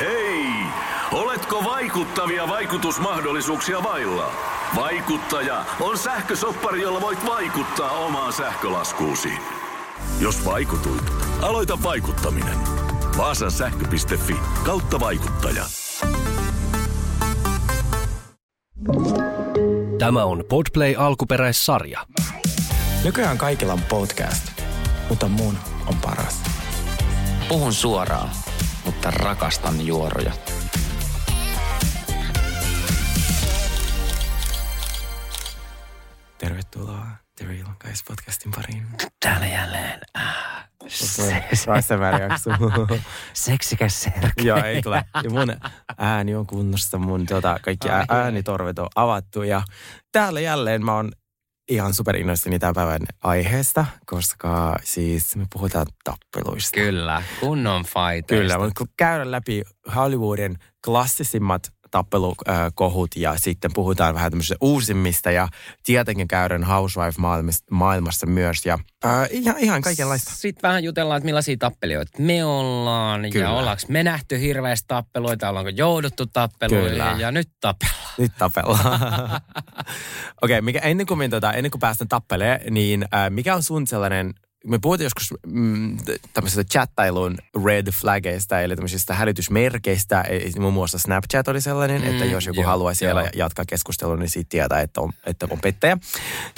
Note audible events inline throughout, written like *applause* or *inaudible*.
Hei! Oletko vaikuttavia vaikutusmahdollisuuksia vailla? Vaikuttaja on sähkösoppari, jolla voit vaikuttaa omaan sähkölaskuusi. Jos vaikutuit, aloita vaikuttaminen. Vaasan sähkö.fi kautta vaikuttaja. Tämä on Podplay alkuperäissarja. Nykyään kaikilla on podcast, mutta mun on paras. Puhun suoraan, mutta rakastan juoroja. Tervetuloa The Real Guys podcastin pariin. Täällä jälleen. Äh, jakso. *laughs* seksikäs Sergei. Joo, ei tule. Ja mun ääni on kunnossa, mun tota, kaikki ää- äänitorvet on avattu ja täällä jälleen mä oon ihan super innoissani tämän päivän aiheesta, koska siis me puhutaan tappeluista. Kyllä, kunnon fight. Kyllä, mutta kun käydään läpi Hollywoodin klassisimmat tappelukohut ja sitten puhutaan vähän tämmöisistä uusimmista ja tietenkin käydään Housewife-maailmassa myös ja ää, ihan, ihan kaikenlaista. Sitten vähän jutellaan, että millaisia tappelijoita me ollaan Kyllä. ja ollaanko me nähty hirveästi tappeluita, ollaanko jouduttu tappeluille Kyllä. ja nyt tapellaan. Nyt tapellaan. *laughs* Okei, okay, ennen, kuin me, tota, ennen kuin päästään tappeleen, niin ää, mikä on sun sellainen me puhuttiin joskus mm, tämmöisestä chattailun red flageista, eli tämmöisistä hälytysmerkeistä. E- Muun muassa Snapchat oli sellainen, mm, että jos joku joo, haluaa siellä joo. jatkaa keskustelua, niin siitä tietää, että on, että on pettäjä.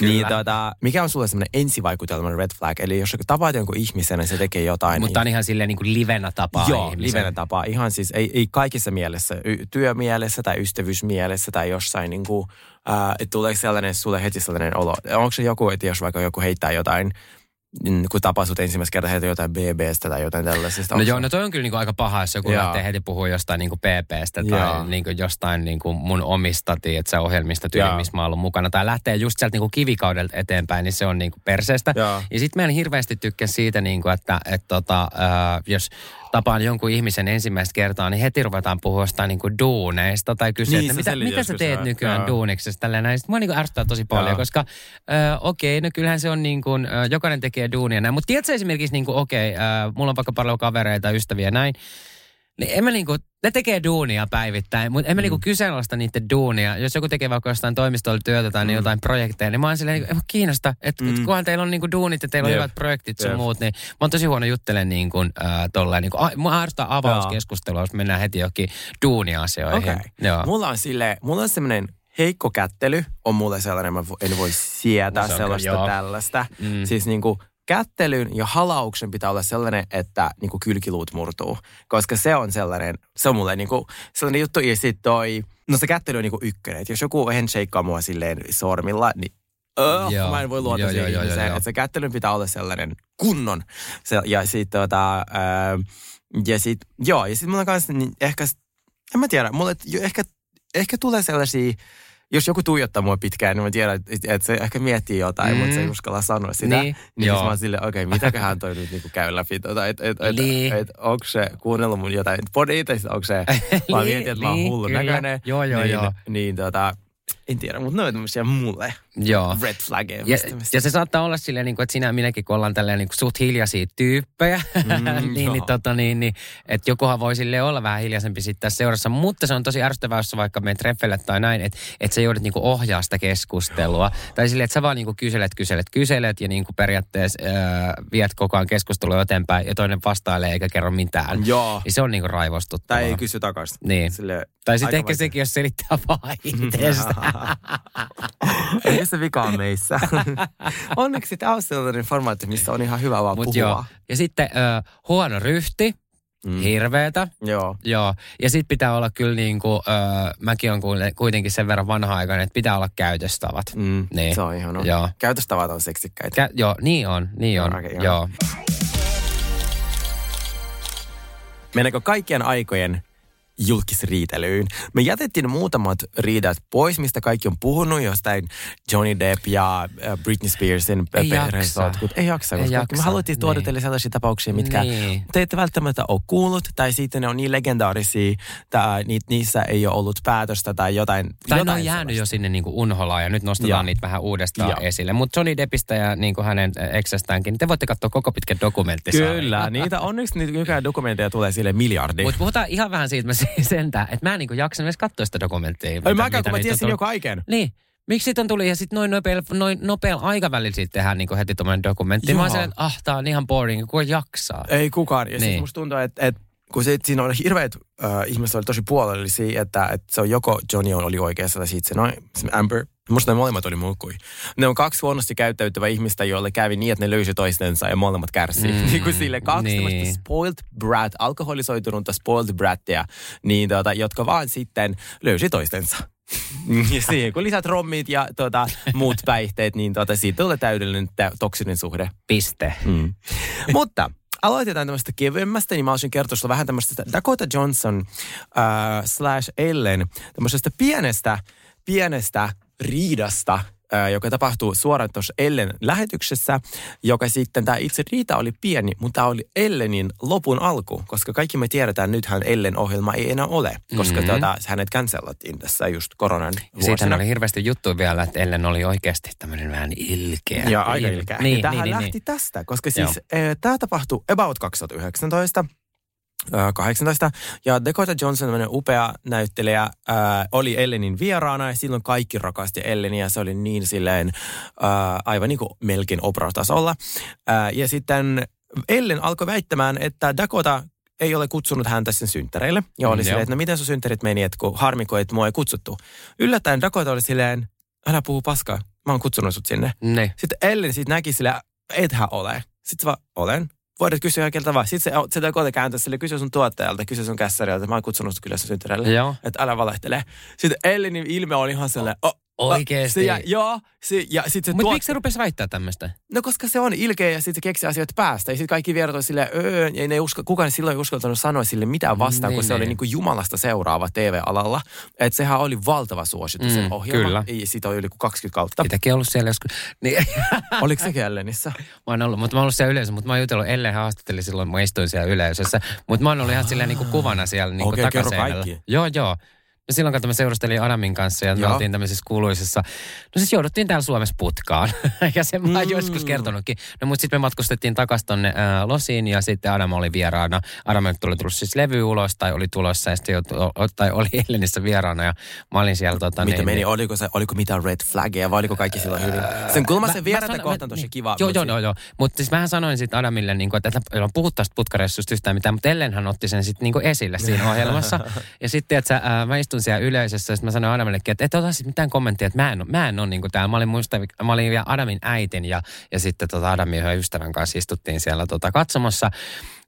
Niin, tota, mikä on sulle semmoinen ensivaikutelma red flag? Eli jos joku tapaat jonkun ihmisen ja se tekee jotain, Mutta on ihan silleen niin kuin livenä tapaa Joo, ihmisen. livenä tapaa. Ihan siis ei, ei kaikissa mielessä, y- työmielessä tai ystävyysmielessä tai jossain niin kuin, äh, että tuleeko sellainen, sulle heti sellainen olo. Onko se joku, että jos vaikka joku heittää jotain, kun tapasut ensimmäistä kertaa heittää jotain BBstä tai jotain tällaisesta. No joo, no toi on kyllä niinku aika paha, jos joku lähtee heti puhua jostain niinku PPstä Joo. tai niinku jostain niinku mun omista, tiedätkö, ohjelmista tyyli, missä mä oon ollut mukana. Tai lähtee just sieltä niinku kivikaudelta eteenpäin, niin se on niinku perseestä. Joo. Ja sitten mä en hirveästi tykkää siitä, niinku, että et tota, ää, jos tapaan jonkun ihmisen ensimmäistä kertaa, niin heti ruvetaan puhua jostain niinku duuneista tai kysyä, Niin, että mitä, mitä sä teet nykyään Joo. duuniksessa. Tälleen näin. Sitten mua niinku ärsyttää tosi paljon, Joo. koska äh, okei, no kyllähän se on niin kuin, äh, jokainen tekee duunia näin. Mutta tiedätkö esimerkiksi niin kuin, okei, äh, mulla on vaikka paljon kavereita, ystäviä näin. Niin en mä niinku, ne tekee duunia päivittäin, mutta en mä Mm. niinku kyseenalaista niiden duunia. Jos joku tekee vaikka jostain toimistolla työtä tai mm. jotain projekteja, niin mä oon silleen, että kiinnosta, että mm. kunhan teillä on niinku duunit ja teillä on Jep. hyvät projektit sun Jep. muut, niin mä oon tosi huono juttelemaan niin kuin, äh, tolleen. Niin kuin, mua ärsyttää avauskeskustelua, jos mennään heti johonkin duuniasioihin. Okei. Joo. Mulla on sille, mulla on semmoinen heikko kättely on mulle sellainen, mä en voi sietää No se on sellaista joo. tällaista. Mm. Siis niinku kättelyn ja halauksen pitää olla sellainen, että niinku kylkiluut murtuu. Koska se on sellainen, se on mulle niinku sellainen juttu. Ja sit toi, no se kättely on niinku ykkönen. Et jos joku handshakeaa mua silleen sormilla, niin Oh, Joo. mä en voi luottaa Joo, siihen joo, ihmiseen. joo. Että se kättelyn pitää olla sellainen kunnon. Se, ja sitten tota, ää, ja sit, joo, ja sitten mulla on kanssa niin ehkä, en mä tiedä, mulle ehkä, ehkä tulee sellaisia, jos joku tuijottaa mua pitkään, niin mä tiedän, että, se ehkä miettii jotain, Mm. mutta se ei uskalla sanoa sitä. Niin, Niin, niin joo. mä oon silleen, okei, okay, mitäköhän toi nyt niinku käy läpi, tota, että et, et, Niin. et, onko se kuunnellut mun jotain podita, tai onko se, mä Niin, mietin, että mä oon niin, hullun kyllä. näköinen. Joo, joo, niin, joo. Niin tota, en tiedä, mutta ne on tämmöisiä mulle Joo. red flaggeja. Ja, mistä- mistä- ja se saattaa olla silleen, niin kuin, että sinä ja minäkin, kun ollaan tälleen niin kuin suht hiljaisia tyyppejä, *laughs* Mm, niin, niin, tota, niin, niin, että jokuhan voi silleen olla vähän hiljaisempi sitten tässä seurassa, mutta se on tosi ärsyttävää, jos vaikka menet treffelle tai näin, että, että sä joudut niin kuin ohjaa sitä keskustelua. Tai silleen, että sä vaan niin kuin kyselet, kyselet, kyselet ja niin kuin periaatteessa ää, viet koko ajan keskustelua eteenpäin ja toinen vastailee eikä kerro mitään. Joo. Ja se on niin kuin raivostuttavaa. Tai ei kysy takaisin. Niin. Sille, Tai sitten ehkä vaikea. sekin, jos selittää vaan *laughs* itsestä. *laughs* Se vika on meissä. *laughs* Onneksi tämä on sellainen formaatti, missä on ihan hyvä vaan Mut puhua. joo. Ja sitten ö, huono ryhti, mm. hirveetä. Joo. Joo, ja sitten pitää olla kyllä niin kuin, öö, mäkin on kuitenkin sen verran vanha-aikainen, että pitää olla käytöstavat. Mm, Niin. Se on ihanaa. Joo. Käytöstavat on seksikkäitä. Kä- joo, niin on, niin on. Oikein, joo. joo. Mennäänkö kaikkien aikojen julkisriitelyyn. Me jätettiin muutamat riidat pois, mistä kaikki on puhunut, jostain Johnny Depp ja äh, Britney Spearsin Ei perhesotkut. Ei jaksa, Ei jaksa, me haluttiin tuoda niin. teille sellaisia tapauksia, mitkä Niin. te ette välttämättä ole kuullut, tai sitten ne on niin legendaarisia, tai ni, niissä ei ole ollut päätöstä tai jotain. Tai ne jotain on jäänyt sellaista. jo sinne niin unholaan ja nyt nostetaan Joo. niitä vähän uudestaan Joo. esille. Mutta Johnny Deppistä ja niin kuin hänen äh, eksästäänkin, niin te voitte katsoa koko pitkän dokumenttisarjan. Kyllä, niitä onneksi niitä nykyään dokumentteja tulee sille miljardi. Mutta puhutaan ihan vähän siitä *laughs* sentään, että mä en niin jaksanut edes katsoa sitä dokumenttia. Ei mäkään, kun mä on tiesin jo kaiken. Niin. Miksi siitä on tullut ja sitten noin nopealla, noin nopealla aikavälillä siitä tehdään niin heti tuommoinen dokumentti. Mä Joo. oon silleen, että ah, tää on ihan boring, kuka jaksaa. Ei kukaan. Ja niin. Siis musta tuntuu, että, että kun se, siinä on hirveät äh, ihmiset oli tosi puolellisia, että, että se on joko Johnny oli oikeassa tai sitten se, noin, Amber. Musta ne molemmat oli mulkkui. Ne on kaksi huonosti käyttäytyvää ihmistä, joille kävi niin, että ne löysi toistensa ja molemmat kärsii. Mm, *laughs* niin kuin sille kaksi niin. niin. spoiled brat, alkoholisoitunutta spoiled brattia, niin tota, jotka vaan sitten löysi toistensa. *laughs* Ja siihen, kun lisät rommit ja tota, muut *laughs* päihteet, niin tota, siitä tulee täydellinen tä- toksinen suhde. Piste. Mm. Mutta aloitetaan tämmöistä kevyemmästä, niin mä olisin kertoa sulle vähän tämmöistä Dakota Johnson äh, slash Ellen, tämmöisestä pienestä, pienestä riidasta, äh, joka tapahtuu suoraan tuossa Ellen lähetyksessä, joka sitten, tämä itse riita oli pieni, mutta tämä oli Ellenin lopun alku, koska kaikki me tiedetään, nythän Ellen ohjelma ei enää ole, koska Mhm. mm-hmm. tota, hänet cancelattiin tässä just koronan Siitä vuosina. oli hirveästi juttuja vielä, että Ellen oli oikeasti tämmöinen vähän ilkeä. Ja aika ilkeä. Niin, ja tämähän niin, niin, lähti niin. tästä, koska siis tämä tapahtui about 2019. ö, 18. Ja Dakota Johnson, tämmöinen upea näyttelijä, ää, oli Ellenin vieraana ja silloin kaikki rakasti Elleniä. Se oli niin silleen ää, aivan niin kuin melkein opera-tasolla. Ää, ja sitten Ellen alkoi väittämään, että Dakota ei ole kutsunut häntä sen synttäreille. Ja oli Mm, silleen, että no miten sun synttärit meni, että kun harmiko, että mua ei kutsuttu. Yllättäen Dakota oli silleen, älä puhu paskaa, mä oon kutsunut sut sinne. Ne. Sitten Ellen sitten näki sillä, ethän ole. Sitten se vaan, olen. Voidaan kysyä ihan keltä vaan. Sitten se, se Dakota kääntää sille, kysyä sun tuottajalta, kysyä sun kässäriltä. Mä oon kutsunut sut kyllä sun synttäreille. Joo. Että älä valehtele. Sitten Ellenin ilme oli ihan sellainen, oh, Oikeesti? Se, ja, joo, se, ja sitten se Mutta tuot... miksi se rupesi väittää tämmöistä? No koska se on ilkeä ja sitten se keksii asioita päästä. Ja sitten kaikki vierat on silleen, öö, ja ne ei usko, kukaan silloin ei uskaltanut sanoa sille mitään vastaan, Niin, kun se oli niin. niin kuin Jumalasta seuraava TV-alalla. Että sehän oli valtava suosittu sen Mm, ohjelma. kyllä. Ja siitä oli yli kuin 20 kautta. Itsekin ollut siellä joskus. Niin, *laughs* Oliko sekin Ellenissä? mä oon ollut, mutta mä oon ollut siellä yleisössä, mutta mä oon jutellut, Ellen haastatteli silloin, mä istuin siellä yleisössä. Mutta mä oon ollut ihan silleen niin kuin kuvana siellä niin kuin kerro takaseinällä. kaikki. Joo, joo. Silloin kun mä seurustelin Adamin kanssa ja me oltiin tämmöisissä kuuluisissa, no siis jouduttiin täällä Suomessa putkaan. *laughs* ja sen mä oon Mm. joskus kertonutkin. No mutta sitten me matkustettiin takas tonne äh, Losiin ja sitten Adam oli vieraana. Adam tuli tullut siis levy ulos tai oli tulossa ja sitten joutui, o- tai oli Ellenissä vieraana ja mä olin siellä tota, Miten niin, meni? niin- Oliko, se, oliko mitään red flagia vai oliko kaikki silloin hyvin? Sen kulma se vieraiden sanon- kohta on tosi niin. kiva. Joo, joo, joo, joo. Mutta siis mähän sanoin sitten Adamille, niin kuin, että et on puhuttu tästä putkareissusta yhtään mitään, mutta Ellenhän otti sen sitten niin esille siinä ohjelmassa. *laughs* ja sitten, että ää, mä istun siellä yleisössä, ja mä sanoin Adamillekin, että et ota sitten mitään kommenttia, että mä en, mä en ole niin kuin täällä. Mä olin, muista, mä olin vielä Adamin äitin ja, ja sitten tota Adamin ystävän kanssa istuttiin siellä tota katsomassa.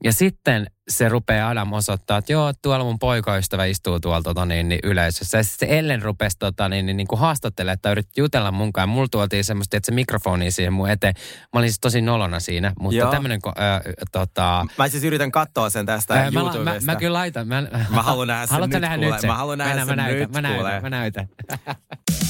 Ja sitten se rupeaa Adam osoittaa, että joo, tuolla mun poikaystävä istuu tuolla tota, niin, niin, yleisössä. Ja sitten se Ellen rupesi tota, niin, niin, niin kuin haastattelemaan, että yritti jutella mun kanssa. Mulla tuotiin semmoista, että se mikrofoni siihen mun eteen. Mä olin siis tosi nolona siinä, mutta tämmöinen, äh, tota, Mä siis yritän katsoa sen tästä Ää, mä, YouTubesta. mä, mä, kyllä laitan. Mä, Mä haluan nähdä sen nyt, nähdä nyt sen? Mä haluan nähdä Mä- sen mä näytän, nyt, mä näytän, mä näytän. *laughs*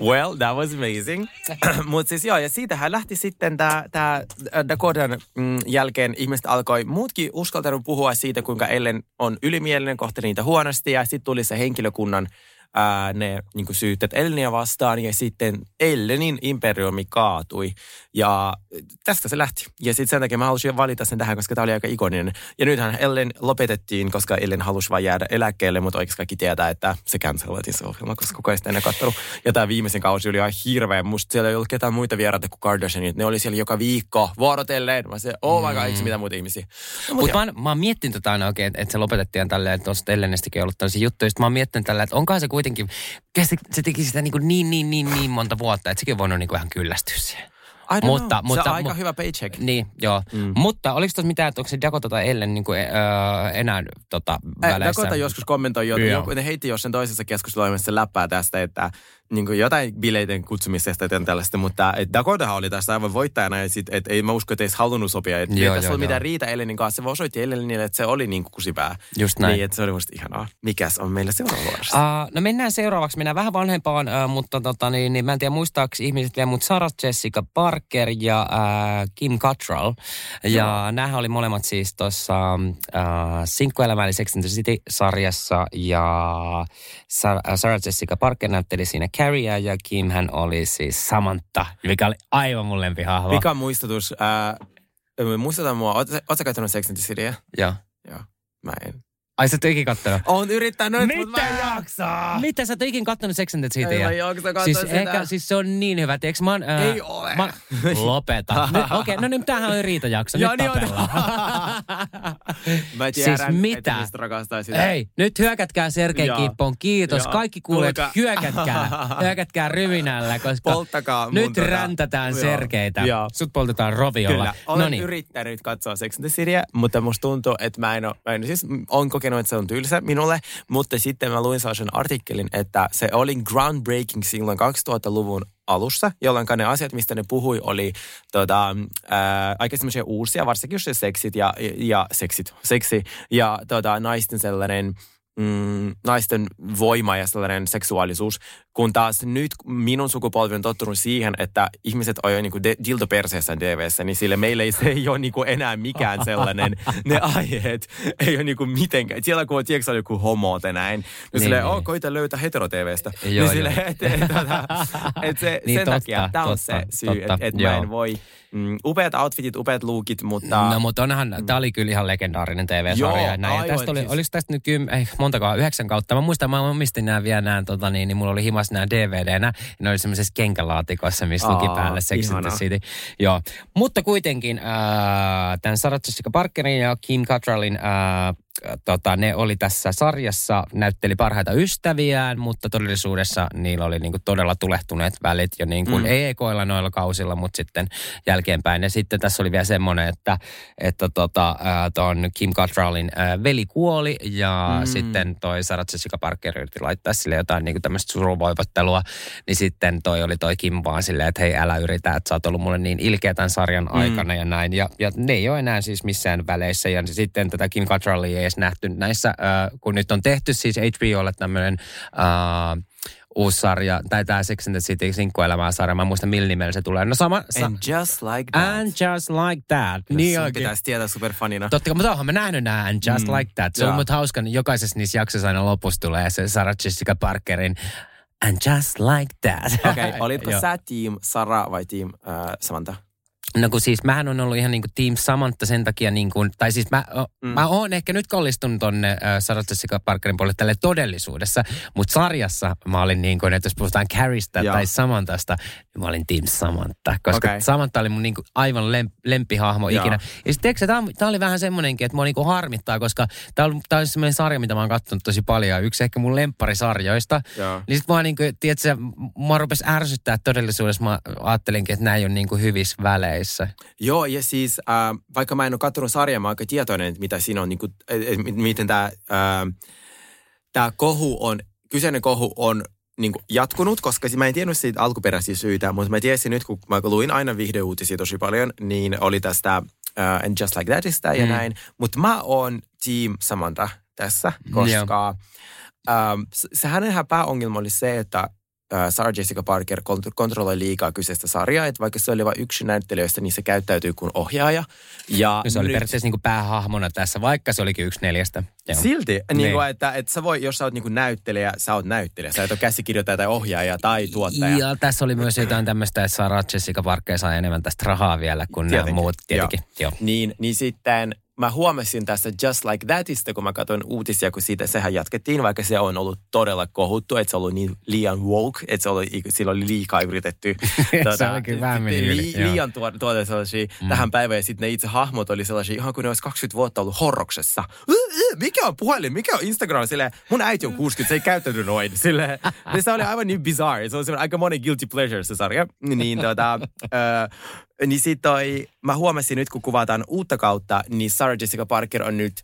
Well, that was amazing. *clears throat* Mutta siis joo, ja siitähän lähti sitten tämä tää Dakotan mm, jälkeen ihmiset alkoi muutkin uskaltanut puhua siitä, kuinka Ellen on ylimielinen, kohteli niitä huonosti, ja sitten tuli se henkilökunnan ää, ne niin syytteet Elleniä vastaan, ja sitten Ellenin imperiumi kaatui. Ja tästä se lähti. Ja sitten sen takia mä halusin valita sen tähän, koska tämä oli aika ikoninen. Ja nythän Ellen lopetettiin, koska Ellen halusi vain jäädä eläkkeelle, mutta oikeasti kaikki tietää, että se cancelattiin se ohjelma, koska kukaan ei sitä enää kattonut. Ja tämä viimeisen kausi oli ihan hirveä. Musta siellä ei ollut ketään muita vieraita kuin Kardashianit. Ne oli siellä joka viikko vuorotelleen. Mä se, oh my god, mm. mitä muita ihmisiä. No, Mutta mä, oon- mä oon miettinyt tätä aina oikein, että, se lopetettiin tälleen, että tuosta Ellenistäkin ollut tällaisia juttuja. Sitten mä oon miettinyt tällä, että onkaan se kuitenkin, se, se teki sitä niin, kuin niin, niin, niin, niin monta vuotta, että sekin on voinut niin kuin vähän kyllästyä siihen. I don't Mutta- know. mutta- se on aika mu- hyvä paycheck. Niin, joo. Mm. Mutta oliko tuossa mitään, että onko se Dakota tai Ellen niin kuin, öö, enää tota, väleissä? Dakota joskus kommentoi, jo, Joo. joku, ne heitti jossain toisessa keskustelussa läppää tästä, että niin kuin jotain bileiden kutsumisesta ja tällaista, mutta et Dakotahan oli tässä aivan voittajana ja sit, et ei mä usko, että ei halunnut sopia. Et Joo, ei tässä joo, ollut mitään joo. riita Ellenin kanssa, se osoitti Ellenille, että se oli niin kuin kusipää. Just näin. Niin, että se oli musta ihanaa. Mikäs on meillä seuraava vuorossa? Uh, no mennään seuraavaksi. Mennään vähän vanhempaan, uh, mutta tota, niin, niin, mä en tiedä muistaako ihmiset vielä, mutta Sarah Jessica Parker ja uh, Kim Cattrall. Ja nämähän oli molemmat siis tuossa uh, Sinkkuelämä eli Sex and the City-sarjassa. Ja Sarah Jessica Parker näytteli siinä Carriea ja Kim hän oli siis Samantha, mikä oli aivan mun lempihahmo. Pika muistutus. Ää, muistuta mua, oot, oot sä katsonut Sex and the Cityä? Joo. Joo. Mä en. Ai sä et ole ikin kattonut? Oon yrittänyt, mutta mä en Mitä? sä et ole ikin kattonut Sex and the Cityä? Ei mä jaksa siis, sitä. Eikä, siis se on niin hyvä. Tiedätkö, mä oon, ää, Ei ole. Mä, *laughs* lopeta. Okei, okay, no niin, tämähän oli riitajakso. Joo, Nyt niin on. *laughs* Mä tiedän, Siis mitä? että mistä rakastaa sitä. Ei, nyt hyökätkää Sergei Joo. Kippon. Kiitos. Joo. Kaikki kuulijat, Kuulkaa. hyökätkää. *laughs* Hyökätkää ryminällä, koska Polttakaa mun nyt tota- räntätään Joo. Sergeitä. Joo. Sut poltetaan roviolla. Kyllä, olen No niin. yrittänyt katsoa Sex and the Cityä, mutta musta tuntuu, että mä en ole, mä en siis on kokenut, että se on tylsä minulle, mutta sitten mä luin sellaisen artikkelin, että se oli groundbreaking silloin 2000-luvun alussa, jolloin ne asiat, mistä ne puhui, oli tota, ää, aika semmoisia uusia, varsinkin se seksit ja, ja seksit, seksi ja tota, naisten sellainen mm, naisten voima ja sellainen seksuaalisuus, kun taas nyt minun sukupolvi on tottunut siihen, että ihmiset on jo niin dildo perseessä TVssä, niin sille meille ei, se ei ole niin kuin enää mikään sellainen, *laughs* ne aiheet ei ole niin kuin mitenkään. Siellä kun on, tiedätkö, on joku homo tai näin, niin, Niin, silleen, niin. oh, koita löytää hetero-TVstä. Joo, niin joo. silleen, et, et, et, et se, Niin sen totta, takia, tämä on se totta, syy, että et mä en voi, mm, upeat outfitit, upeat lookit, mutta... No mutta onhan, mm. tämä oli kyllä ihan legendaarinen TV-sarja. Joo, ja näin. Ja aivan tästä oli, siis. oliko tästä nyt kym, ei, montako, yhdeksän kautta. Mä muistan, mä omistin nämä vielä nämä, tota, niin, niin mulla oli himas nämä DVD-nä. Ne oli semmoisessa kenkälaatikossa, missä luki Aa, päälle Sex and the. City. Joo. Mutta kuitenkin äh, tämän Sarah Jessica Parkerin ja Kim Cattrallin äh, tota, ne oli tässä sarjassa, näytteli parhaita ystäviään, mutta todellisuudessa niillä oli niinku todella tulehtuneet välit jo niin kuin, mm. ei ekoilla noilla kausilla, mutta sitten jälkeenpäin. Ja sitten tässä oli vielä semmoinen, että, että tota, ton Kim Cattrallin veli kuoli ja mm. sitten toi Sarah Jessica Parker yritti laittaa sille jotain niinku tämmöistä suruvoivottelua, niin sitten toi oli toi Kim vaan silleen, että hei älä yritä, että sä oot ollut mulle niin ilkeä tämän sarjan mm. aikana ja näin. Ja, ja ne ei ole enää siis missään väleissä ja sitten tätä Kim Cattrallia edes nähty näissä, äh, kun nyt on tehty siis HBOlle tämmöinen äh, uusi sarja, tai tämä Sex and the City sinkkuelämää sarja, mä en muista millä nimellä se tulee. No sama, sa- And just like that. and just like that. niin Niin oikein. pitäisi tietää superfanina. Totta, mutta onhan mä nähnyt nämä And Just mm. Like That. Se on mut hauska, niin jokaisessa niissä jaksoissa aina lopussa tulee se Sarah Jessica Parkerin And Just Like That. Okei, okay, *laughs* olitko sä team Sara vai team äh, Samantha? No kun siis mähän on ollut ihan niin kuin Team Samantha sen takia niin kuin, tai siis mä, mm. mä oon ehkä nyt kallistunut tonne äh, Sarah Jessica Parkerin puolelle tälle todellisuudessa, mutta sarjassa mä olin niin kuin, että jos puhutaan Carrista Joo. tai Samanthasta, niin mä olin Team Samantha, koska okay. Samantha oli mun niin kuin aivan lem, lempihahmo Joo. ikinä. Ja sitten tämä oli vähän semmoinenkin, että mua niin kuin harmittaa, koska tämä on, tää on semmoinen sarja, mitä mä oon katsonut tosi paljon, yksi ehkä mun lempparisarjoista. Joo. Niin sit mua niin kuin, tiedätkö, mua rupesi ärsyttää todellisuudessa, mä ajattelinkin, että ei ole niin kuin hyvissä väleissä. Joo, ja siis äh, vaikka mä en ole katsonut sarjaa, mä oon aika tietoinen, että mitä siinä on, niin kuin, miten tämä äh, kohu on, kyseinen kohu on niin kuin jatkunut, koska mä en tiennyt siitä alkuperäisiä syitä, mutta mä tiesin nyt, kun mä luin aina viihdeuutisia tosi paljon, niin oli tästä uh, And Just Like Thatista ja Mm. näin. Mutta mä oon Team Samantha tässä, koska ähm, s- se hänenhän pääongelma oli se, että Sarah Jessica Parker kont- kontrolloi liikaa kyseistä sarjaa, että vaikka se oli vain yksi näyttelijöistä, niin se käyttäytyy kuin ohjaaja. Ja No se oli nyt- periaatteessa niin kuin päähahmona tässä, vaikka se olikin yksi neljästä. Joo. Silti, niin. Niin. kuin, että, että sä voi, jos sä oot niin kuin näyttelijä, sä oot näyttelijä. Sä et ole käsikirjoittaja tai ohjaaja tai tuottaja. Ja tässä oli myös jotain tämmöistä, että Sarah Jessica Parker saa enemmän tästä rahaa vielä kuin nämä Tietenkin, muut. Tietenkin, joo. Niin, niin sitten mä huomasin tästä Just Like Thatista, kun mä katsoin uutisia, kun siitä sehän jatkettiin, vaikka se on ollut todella kohuttu, että se on ollut niin liian woke, että se oli, sillä oli liikaa yritetty. *laughs* Se oli kyllä vähän joo. liian tuoda, tuoda sellaisia mm. tähän päivään, ja sitten ne itse hahmot oli sellaisia, ihan kuin ne olisi 20 vuotta ollut horroksessa. Mikä on puhelin, mikä on Instagram? Silleen, mun äiti on 60, se ei käyttänyt noin. *laughs* Silleen, ja se oli aivan niin bizarre. Se on aika monen guilty pleasure se sarja. Niin ö, niin sit toi, mä huomasin nyt, kun kuvataan uutta kautta, niin Sarah Jessica Parker on nyt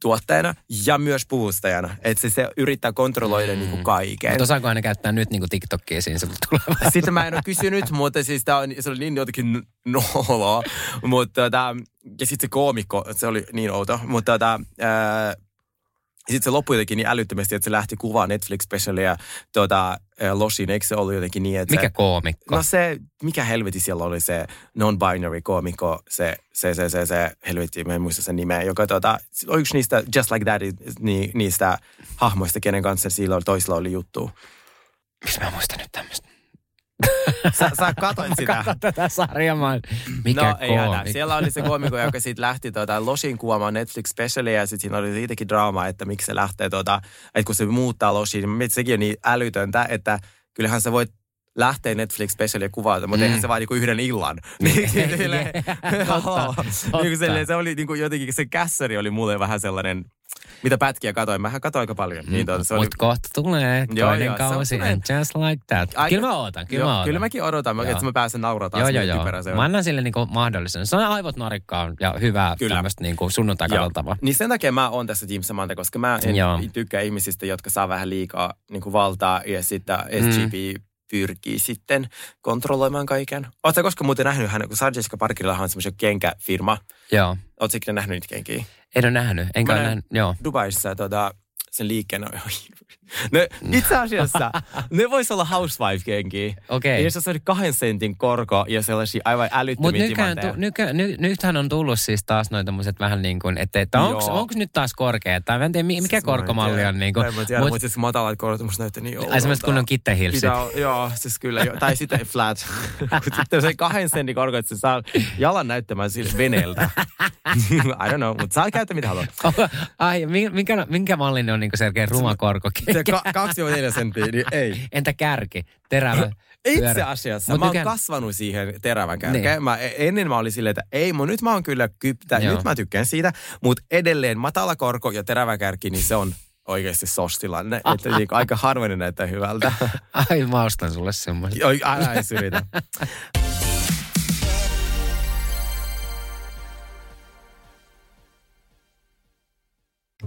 tuottajana ja myös puustajana. Että se, se yrittää kontrolloida mm. niin kuin kaiken. Mutta osaako aina käyttää nyt niin kuin TikTokia siinä se tulee? Sitten mä en ole kysynyt, mutta siis tää on, se oli niin jotenkin noloa. Mutta tota, ja sitten se koomikko, se oli niin outo. Mutta tota, sitten se loppui jotenkin niin älyttömästi, että se lähti kuvaan Netflix-specialia tuota, Losin. Eikö se ollut jotenkin niin, että Mikä se, koomikko? No se, mikä helveti siellä oli se non-binary koomikko, se, se, se, se, se helvetti, mä en muista sen nimeä, joka tota, on yksi niistä Just Like That, ni, niistä hahmoista, kenen kanssa sillä toisella oli juttu. Miksi mä muistan nyt tämmöistä? Sä, sä katoit sitä. Kato tätä sarjaa, mä Mikä no ei? Siellä oli se koomikko, joka siitä lähti tuota, Losin kuvaamaan Netflix specialia ja sitten siinä oli siitäkin draamaa, että miksi se lähtee, tuota, että kun se muuttaa Losiin, niin sekin on niin älytöntä, että kyllähän sä voit lähteä Netflix specialia kuvata, mutta mm. eihän se vaan niinku yhden illan. *laughs* Niin, Totta, *laughs* niin silleen, se oli niinku jotenkin, se kässäri oli mulle vähän sellainen, mitä pätkiä katoin. Mähän katoin aika paljon. Niin, se oli, Mutta kohta tulee Joo, toinen joo, kausi, sellainen- just like that. Aika- Kyllä mä ootan, kyllä joo, mä ootan. Kyllä mäkin odotan, Joo. että mä pääsen nauraa taas. Joo, joo, niin joo. Mä annan sille niinku mahdollisuuden. Se on aivot narikkaa ja hyvää Kyllä. tämmöistä niinku sunnuntai Joo. katseltavaa. Niin sen takia mä oon tässä Team Samantha, koska mä en Joo. tykkää ihmisistä, jotka saa vähän liikaa niin kuin valtaa ja sitten SGP pyrkii sitten kontrolloimaan kaiken. Oletko koskaan muuten nähnyt hän, kun Sarah Jessica Parkerillahan on semmoisen kenkäfirma. Joo. Oletko ikinä nähnyt niitä kenkiä? En ole nähnyt. Enkä ole nähnyt. Joo. Dubaissa tota, sen liikkeen *laughs* on ihan ne, itse asiassa ne vois olla housewife-kenkiä. Okei. Ja jos se oli kahden sentin korko ja sellaisia aivan Mutta älyttömiä nytkään, tu, nykä, ny, nythän on tullut siis taas noita tämmöiset vähän niin kuin, että, että onko nyt taas korkea? Tai mä en tiedä, mi- mikä Siis korkomalli on. Niin kuin, Mä en tiedä, mutta siis matalat korot musta näyttää niin ai semmoiset oudolta. kunnon kittehilsit. Pitää, joo, siis kyllä. Jo, tai sitten flat. *laughs* Mutta sitten se kahden sentin korko, että se saa jalan näyttämään sille veneeltä. *laughs* I don't know, mutta saa käyttää mitä haluaa. *laughs* Ai, mi- minkä, minkä mallinen on niin kuin selkeä ruma korko? Se ka- 2-4 senttiä, niin *laughs* ei. Entä kärki? Terävä? Itse asiassa Mut mä oon nykään- kasvanut siihen terävän kärkeen. Niin. Mä, ennen mä olin silleen, että ei, mun nyt mä oon kyllä kyptä, Joo. nyt mä tykkään siitä. Mutta edelleen matala korko ja terävä kärki, niin se on oikeasti sostilanne. että niin, aika harvoin näyttää hyvältä. *laughs* Ai, mä ostan sulle semmoisen. Oi, älä yritä. *laughs*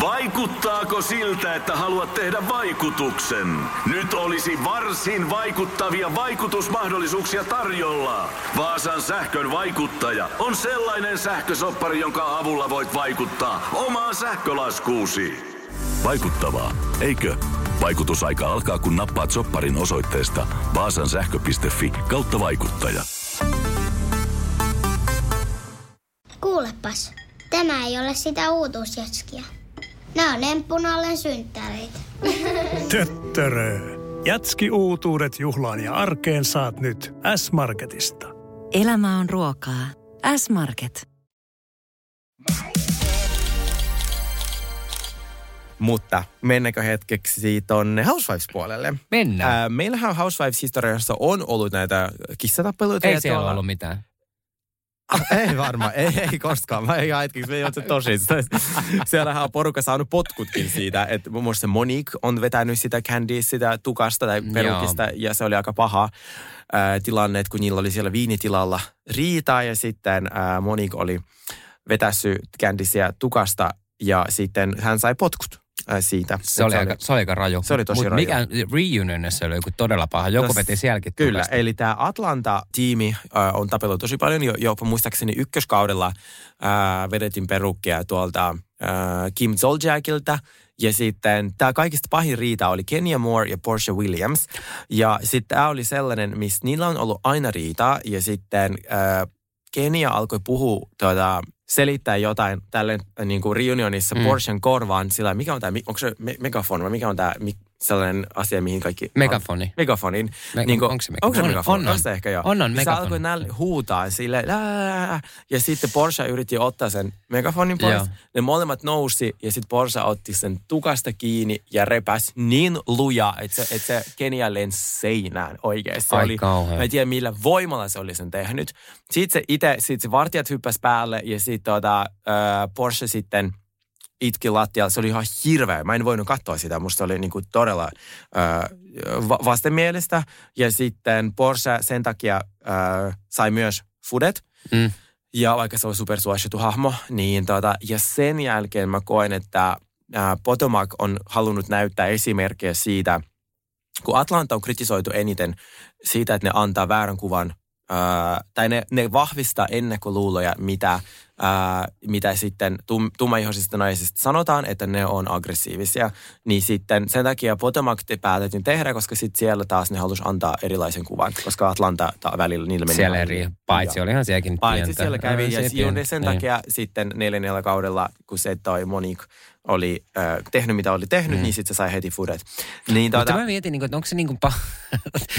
Vaikuttaako siltä, että haluat tehdä vaikutuksen? Nyt olisi varsin vaikuttavia vaikutusmahdollisuuksia tarjolla. Vaasan sähkön vaikuttaja on sellainen sähkösoppari, jonka avulla voit vaikuttaa omaan sähkölaskuusi. Vaikuttavaa, eikö? Vaikutusaika alkaa, kun nappaat sopparin osoitteesta vaasansähkö.fi kautta vaikuttaja. Kuulepas, tämä ei ole sitä uutuusjatskia. Nämä on emppunallen synttäreitä. *laughs* Töttörö. Jatski uutuudet juhlaan ja arkeen saat nyt S-Marketista. Elämä on ruokaa. S-Market. Mutta mennäänkö hetkeksi tonne Housewives-puolelle? Mennään. Ää, meillähän Housewives-historiassa on ollut näitä kissatappeluita. Ei siellä tuolla- ollut mitään. Ei varmaan, ei, ei koskaan. Mä ihan hetkeksi, ei ole tosissaan. Siellähän on porukka saanut potkutkin siitä, että muun muassa Monique on vetänyt sitä Candy, sitä tukasta tai perukista, ja se oli aika paha ää, tilanne, että kun niillä oli siellä viinitilalla riitaa, ja sitten ää, Monique oli vetässyt Candysiä tukasta, ja sitten hän sai potkut ää, siitä. Se oli, aika, se oli aika raju. Se oli tosi Mut raju. Mikä reunionissa oli joku todella paha. Joku No, veti sielläkin Kyllä, tukasta. eli tämä Atlanta-tiimi äh, on tapellut tosi paljon. Jo, jopa muistaakseni ykköskaudella äh, vedettiin perukkia tuolta äh, Kim Zoljakilta. Ja sitten tämä kaikista pahin riita oli Kenya Moore ja Portia Williams. Ja sitten tämä oli sellainen, missä niillä on ollut aina riita. Ja sitten äh, Kenia alkoi puhua, tuota, selittää jotain tälle äh, niin kuin reunionissa Mm. Portian korvaan sillä, mikä on tämä, onko se me- megafon vai mikä on tämä, sellainen asia, mihin kaikki... Megafoni. Megafonin. Me- Niinku- onko se megafoni? Onko se On, megafoni? on, On, on. se ehkä joo. On, on Ja Se megafoni. alkoi näin huutaa sille, "Lää!" ja sitten Porsche yritti ottaa sen megafonin pois. Joo. Ne molemmat nousi ja sitten Porsche otti sen tukasta kiinni ja repäs niin luja, että se, että se Kenia lensi seinään oikeasti. Se Ai oli, kauhea. mä en tiedä millä voimalla se oli sen tehnyt. Sitten se itse, sitten se vartijat hyppäsi päälle ja sitten tota, äh, Porsche sitten itki lattialla. Se oli ihan hirveä. Mä en voinut katsoa sitä. Musta oli niinku todella äh, va- vastenmielistä. Ja sitten Porsche sen takia äh, sai myös Fudet. Mm. Ja vaikka se on supersuosittu hahmo, niin tota, ja sen jälkeen mä koen, että äh, Potomac on halunnut näyttää esimerkkejä siitä, kun Atlanta on kritisoitu eniten siitä, että ne antaa väärän kuvan, tai ne, ne vahvistaa ennakkoluuloja, mitä, ää, mitä sitten tum, tummaihoisista naisista sanotaan, että ne on aggressiivisia. Niin sitten sen takia Potomac te päätettiin tehdä, koska sitten siellä taas ne halusi antaa erilaisen kuvan, koska Atlanta ta, välillä niillä meni Siellä eri, paitsi Joo. olihan sielläkin Paitsi pientä. siellä kävi, ja pientä, sen niin. takia sitten neljännellä kaudella, kun se toi Monique oli äh, tehnyt, mitä oli tehnyt, Mm. niin sitten se sai heti fudet. Niin, Mutta tota, mä mietin, niin kuin, että onko se niin kuin paha,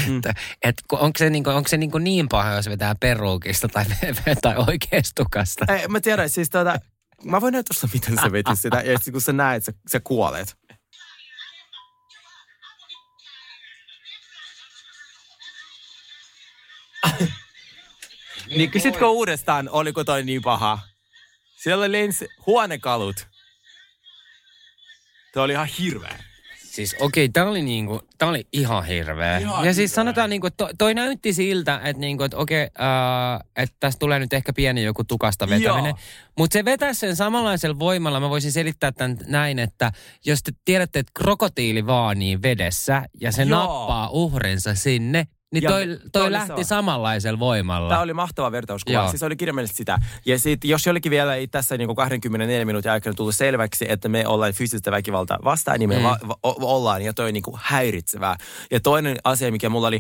Mm. *laughs* että, onko se, niin kuin, onko se niin, kuin niin paha, jos vetää peruukista tai, *laughs* tai oikeastukasta? ei, mä tiedän, siis tota, mä voin näyttää miten se veti sitä, ja sit kun sä näet, sä, sä kuolet. *laughs* niin kysytkö uudestaan, oliko toi niin paha? Siellä lensi huonekalut. Tuo oli ihan hirveä. Siis okei, okay, tää oli niinku, tää oli ihan hirveä. Ihan ja siis hirveä. sanotaan niinku, että toi, näytti siltä, että niinku, että okei, okay, uh, että tästä tulee nyt ehkä pieni joku tukasta vetäminen. Mutta se vetää sen samanlaisella voimalla, mä voisin selittää tämän näin, että jos te tiedätte, että krokotiili vaanii vedessä ja se Joo. nappaa uhrinsa sinne, niin toi, toi toi lähti se. samanlaisella voimalla. Tämä oli mahtava vertauskuva. Joo. Siis oli kirjaimellisesti sitä. Ja sitten jos jollekin vielä ei tässä niin 24 minuutin aikana tullut selväksi, että me ollaan fyysistä väkivaltaa vastaan, niin me Mm. va- va- ollaan. Ja toi on niin kuin häiritsevää. Ja toinen asia, mikä mulla oli...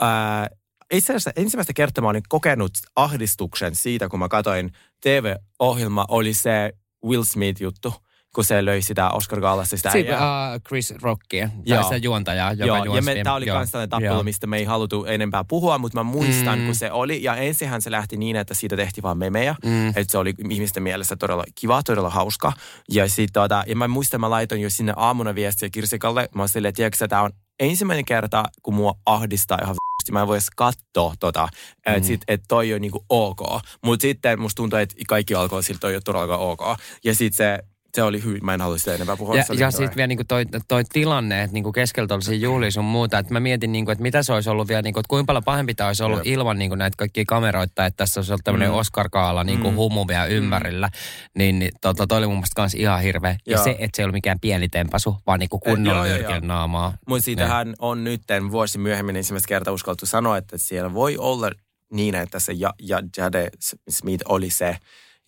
Ää, itse asiassa ensimmäistä kertaa mä olin kokenut ahdistuksen siitä, kun mä katsoin TV-ohjelma, oli se Will Smith-juttu, kun se löi sitä Oscar Gaalassa sitä Siitä, uh, Chris Rockia, tai Joo. sitä juontajaa, joka Joo, juosi. me, tämä oli myös tällainen tappelu, joo. mistä me ei haluttu enempää puhua, mutta mä muistan, Mm. kun se oli. Ja ensinhän se lähti niin, että siitä tehtiin vaan memejä. Mm. Että se oli ihmisten mielestä todella kiva, todella hauska. Ja, sit, tota, ja mä muistan, mä laitoin jo sinne aamuna viestiä Kirsikalle. Mä olin silleen, että tämä on ensimmäinen kerta, kun mua ahdistaa ihan. Mä en voi edes katsoa tota, että Mm. sit, et toi on niinku ok. Mutta sitten musta tuntuu, että kaikki alkoi siltä, toi ole todellakaan ok. Ja sitten se, se oli hyvin, mä en halua sitä enempää puhua. Ja, ja sitten vielä niinku toi, toi tilanne, että niinku keskeltä olisi juhlia sun muuta. Että mä mietin, niinku, että mitä se olisi ollut vielä, niinku, että kuinka paljon pahempi tämä olisi ollut Jep. ilman niinku, näitä kaikkia kameroita, että tässä olisi ollut tämmöinen Mm. Oscar-kaala niinku, Mm. humu vielä ympärillä. Niin, niin tota, toi oli mun mielestä kans ihan hirveä. Ja Joo. se, että se ei ollut mikään pieni tempasu, vaan niinku Eh, kunnolla joo. naamaa. Mutta siitähän on nyt vuosi myöhemmin ensimmäistä kertaa uskaltu sanoa, että siellä voi olla niin, että se ja, ja Jade Smith oli se,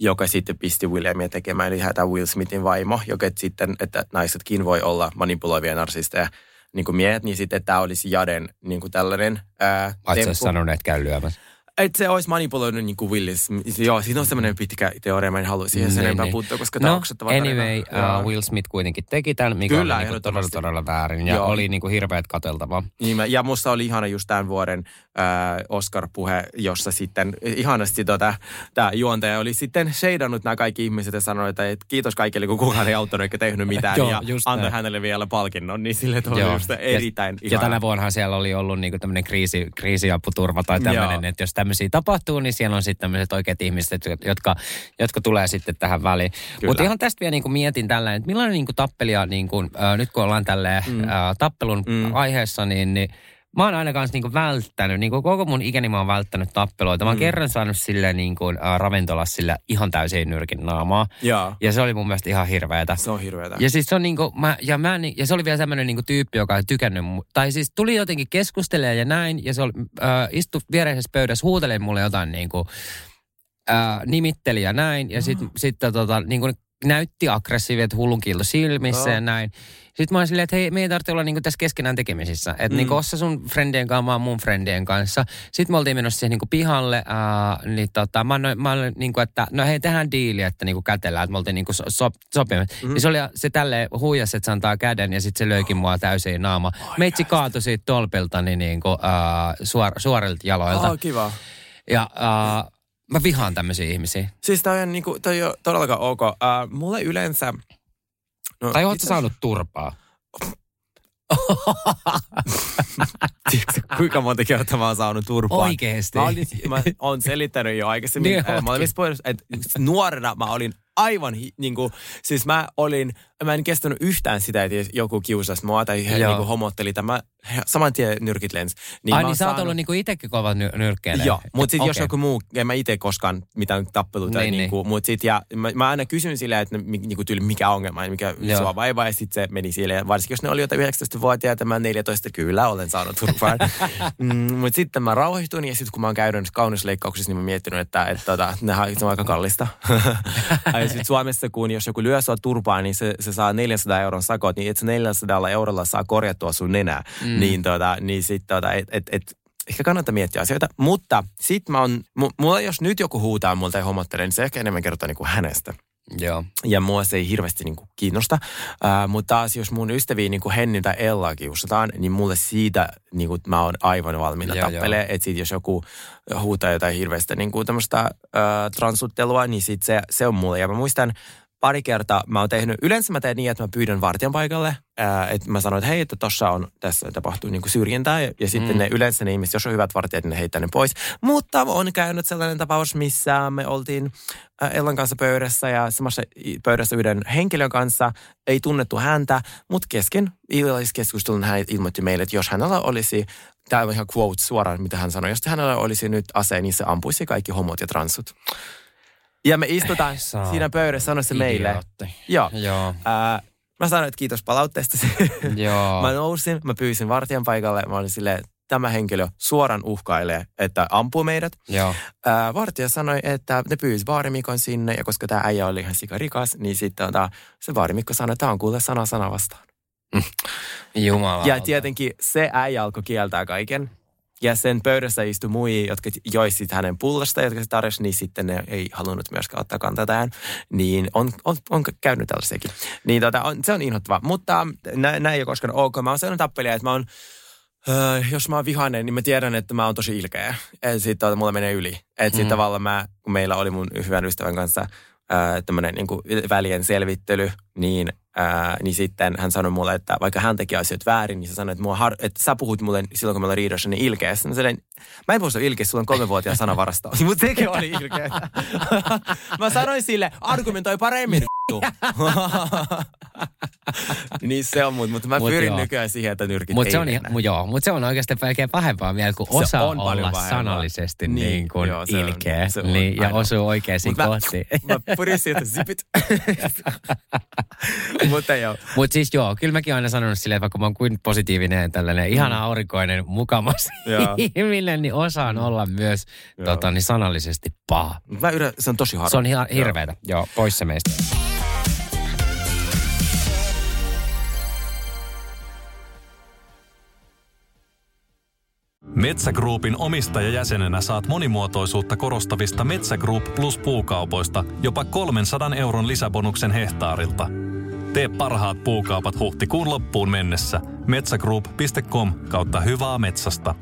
joka sitten pisti Williamia tekemään, eli tämä Will Smithin vaimo, joka sitten, että naisetkin voi olla manipuloivia narsisteja, niin kuin miehet, niin sitten tämä olisi Jaden niin kuin tällainen ää, olisi sanonut, että käy lyömässä. Että se olisi manipuloinut niin kuin Willis. Joo, siinä on semmoinen pitkä teoria, mä en halua siihen sen Niin, enempää niin. puuttua, koska tämä No, on oksettava anyway, tarina. uh, Will Smith kuitenkin teki tämän, mikä Kyllä, oli niinku todella, todella väärin. Ja Joo. oli niinku hirveät kateltavaa. Niin ja musta oli ihana just tämän vuoden äh, Oscar-puhe, jossa sitten ihanasti tota, tämä juontaja oli sitten sheidannut nämä kaikki ihmiset ja sanoi, että et kiitos kaikille, kun kukaan ei auttanut eikä tehnyt mitään. Joo, ja antoi näin. hänelle vielä palkinnon, niin sille oli Joo. just Ja- erittäin Ja ihana. tänä vuonnahan siellä oli ollut niinku tämmöinen kriisi, kriisiaputurva tai tämmöinen, että jos tämmöisiä tapahtuu, niin siellä on sitten tämmöiset oikeat ihmiset, jotka, jotka tulee sitten tähän väliin. Mutta ihan tästä vielä niinku mietin tällä, että millainen niinku tappelija, niinku, äh, nyt kun ollaan tälleen mm. äh, tappelun mm. aiheessa, niin, niin Mä oon aina kanssa niinku välttänyt, niinku koko mun ikäni mä oon välttänyt tappeluita. Mä oon Mm. kerran saanut silleen niinku, äh, ravintolassa sillä ihan täysin nyrkin naamaa. Joo, Ja se oli mun mielestä ihan hirveetä. se on hirveetä. Ja siis se on niinku, mä, ja, mä, ja se oli vielä semmoinen niinku tyyppi, joka ei tykännyt, tai siis tuli jotenkin keskustelemaan ja näin, ja se oli, äh, istui viereisessä pöydässä, huuteli mulle jotain niinku, äh, nimitteli ja näin, ja sitten sit, tota, niinku, näytti aggressiiviset hullun kiilto silmissä Joo. ja näin. Sitten mä olin silleen, että hei, me ei tarvitse olla niinku tässä keskenään tekemisissä. Että mm. niinku, ossa sun friendien kanssa, mä oon mun friendien kanssa. Sitten me oltiin menossa siihen niinku pihalle, ää, niin tota, mä annoin, mä annoin niinku, että no hei, tehdään diili, että niinku kätellään, että me oltiin niinku so, so, sopimme. Mm. Niin se oli se tälleen huijas, että se antaa käden ja sitten se löikin mua täysin naama. Meitsi kaatui siitä tolpilta niin niinku, ää, suor, suorilta jaloilta. Oh, kiva. Ja ää, mä vihaan tämmöisiä ihmisiä. Siis toi on, niinku, toi on todellakaan ok. Uh, mulle yleensä... No, Tai ootko saanut turpaa? *laughs* Tiedätkö, kuinka monta kertaa mä oon saanut turpaa? Oikeesti? Mä, olin, mä oon selittänyt jo aikaisemmin. *laughs* Niin Äh, mä olin että nuorena mä olin aivan, hi- niinku, siis mä olin, mä en kestänyt yhtään sitä, että joku kiusasi mua tai he Joo. niinku homotteli. Tai mä saman tien nyrkit lens. Niin Ai niin sä oot saanut- ollut niinku itekin kova ny- nyrkkeilijä. Joo, mutta sitten jos Okei. joku muu, en mä itse koskaan mitään tappeluita, Niin, niin, niinku, mutta sit, ja mä, mä, aina kysyn silleen, että niinku tyyli, mikä ongelma, mikä Joo. sua vaivaa, ja sitten se meni silleen, varsinkin jos ne oli jotain 19-vuotiaita, mä 14, kyllä olen saanut turpaan. *laughs* mm, mutta sitten mä rauhoitun, ja sitten kun mä oon käynyt kaunisleikkauksissa, niin mä miettinyt, että, että, että nehän, se on aika kallista. *laughs* ja sitten Suomessa, kun jos joku lyö sua turpaan, niin se, se saa 400 euron sakot, niin et sä 400 eurolla saa korjattua sun nenää. Mm. Niin, tota, niin sitten tota, et, et, et, ehkä kannattaa miettiä asioita. Mutta sit mä oon, mu- mulla jos nyt joku huutaa multa ja homottelee, niin se ehkä enemmän kertoo niinku hänestä. Joo. Ja mua se ei hirveästi niinku kiinnosta. Uh, mutta taas jos mun ystäviä niinku Henni tai Ella kiusataan, niin mulle siitä niinku, mä oon aivan valmiina tappelee. Että sit jos joku huutaa jotain hirveästä niinku tämmöistä uh, transuttelua, niin sit se, se on mulle. Ja mä muistan, pari kertaa mä oon tehnyt, yleensä mä teen niin, että mä pyydän vartijan paikalle, ää, että mä sanon, että hei, että tossa on, tässä tapahtuu niin syrjintää, ja, ja sitten Mm. ne yleensä ne ihmiset, jos on hyvät vartijat, niin ne heittää ne pois. Mutta on käynyt sellainen tapaus, missä me oltiin ää, Ellan kanssa pöydässä, ja samassa pöydässä yhden henkilön kanssa, ei tunnettu häntä, mutta kesken illalliskeskustelun hän ilmoitti meille, että jos hänellä olisi, tämä on ihan quote suoraan, mitä hän sanoi, jos hänellä olisi nyt ase, niin se ampuisi kaikki homot ja transut. Ja me istutaan saa. siinä pöydässä, sanoi se meille. Joo. Joo. Ää, mä sanoin, että kiitos palautteesta. *laughs* Joo. mä nousin, mä pyysin vartijan paikalle. Mä olin silleen, tämä henkilö suoran uhkailee, että ampuu meidät. Joo. Ää, vartija sanoi, että ne pyysi baarimikon sinne, ja koska tämä äijä oli ihan sikarikas, niin sitten tota, se baarimikko sanoi, että tämä on kuule sana sana vastaan. Jumala. Ja tietenkin se äijä alkoi kieltää kaiken. Ja sen pöydässä istui muija, jotka joi sit hänen pullosta, jotka se tarjosi, niin sitten ne ei halunnut myöskään ottaa kantaa tähän. Niin on, on, on käynyt tällaisiakin. Niin tota, on, se on inhottavaa. Mutta nä, näin ei ole koskaan ok. Mä oon sellainen tappelija, että mä oon, öö, jos mä oon vihainen, niin mä tiedän, että mä oon tosi ilkeä. Että sitten tota, mulla menee yli. Että sitten Mm. tavallaan mä, kun meillä oli mun hyvän ystävän kanssa ää, tämmöinen niin välien selvittely, niin, ää, niin sitten hän sanoi mulle, että vaikka hän teki asiat väärin, niin se sanoi, että, mua har- että sä puhut mulle silloin, kun me ollaan riidossa, niin ilkeästi. Mä, sanoin, mä en puhu ilkeästi, sulla on kolmevuotiaan sanavarasto. *laughs* Mutta sekin oli ilkeä. *laughs* mä sanoin sille, argumentoi paremmin. *laughs* *laughs* niin se on, mut, mutta mä Mut pyrin joo. nykyään siihen, että nyrkit Mutta ei se, on, mu- joo, mut se on oikeasti melkein pahempaa vielä, kun Se osaa on olla sanallisesti Niin, niin, kuin joo, se on- ilkeä se on, niin, ja osuu oikeisiin Mut mä- kohtiin. *laughs* Mä pyrin sieltä zipit. *laughs* mutta joo. Mutta siis joo, kyllä mäkin aina sanonut silleen, että vaikka mä oon kuin positiivinen tällainen ihana aurinkoinen, mukamas Mm. Joo. ihminen, niin osaan olla myös Joo. tota, niin sanallisesti paha. Mä yritän, se on tosi harvoin. Se on ihan hirveetä. Joo, pois se meistä. Metsä Groupin omistajajäsenenä saat monimuotoisuutta korostavista Metsä Group Plus puukaupoista jopa 300 euron lisäbonuksen hehtaarilta. Tee parhaat puukaupat huhtikuun loppuun mennessä. Metsägroup.com kautta hyvää metsästä.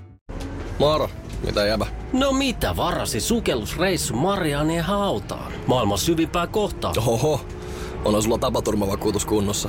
Moro, mitä jäbä? No mitä varasi sukellusreissu Marianien hautaan? Maailman syvimpää kohtaa. Oho, on sulla tapaturmavakuutus kunnossa.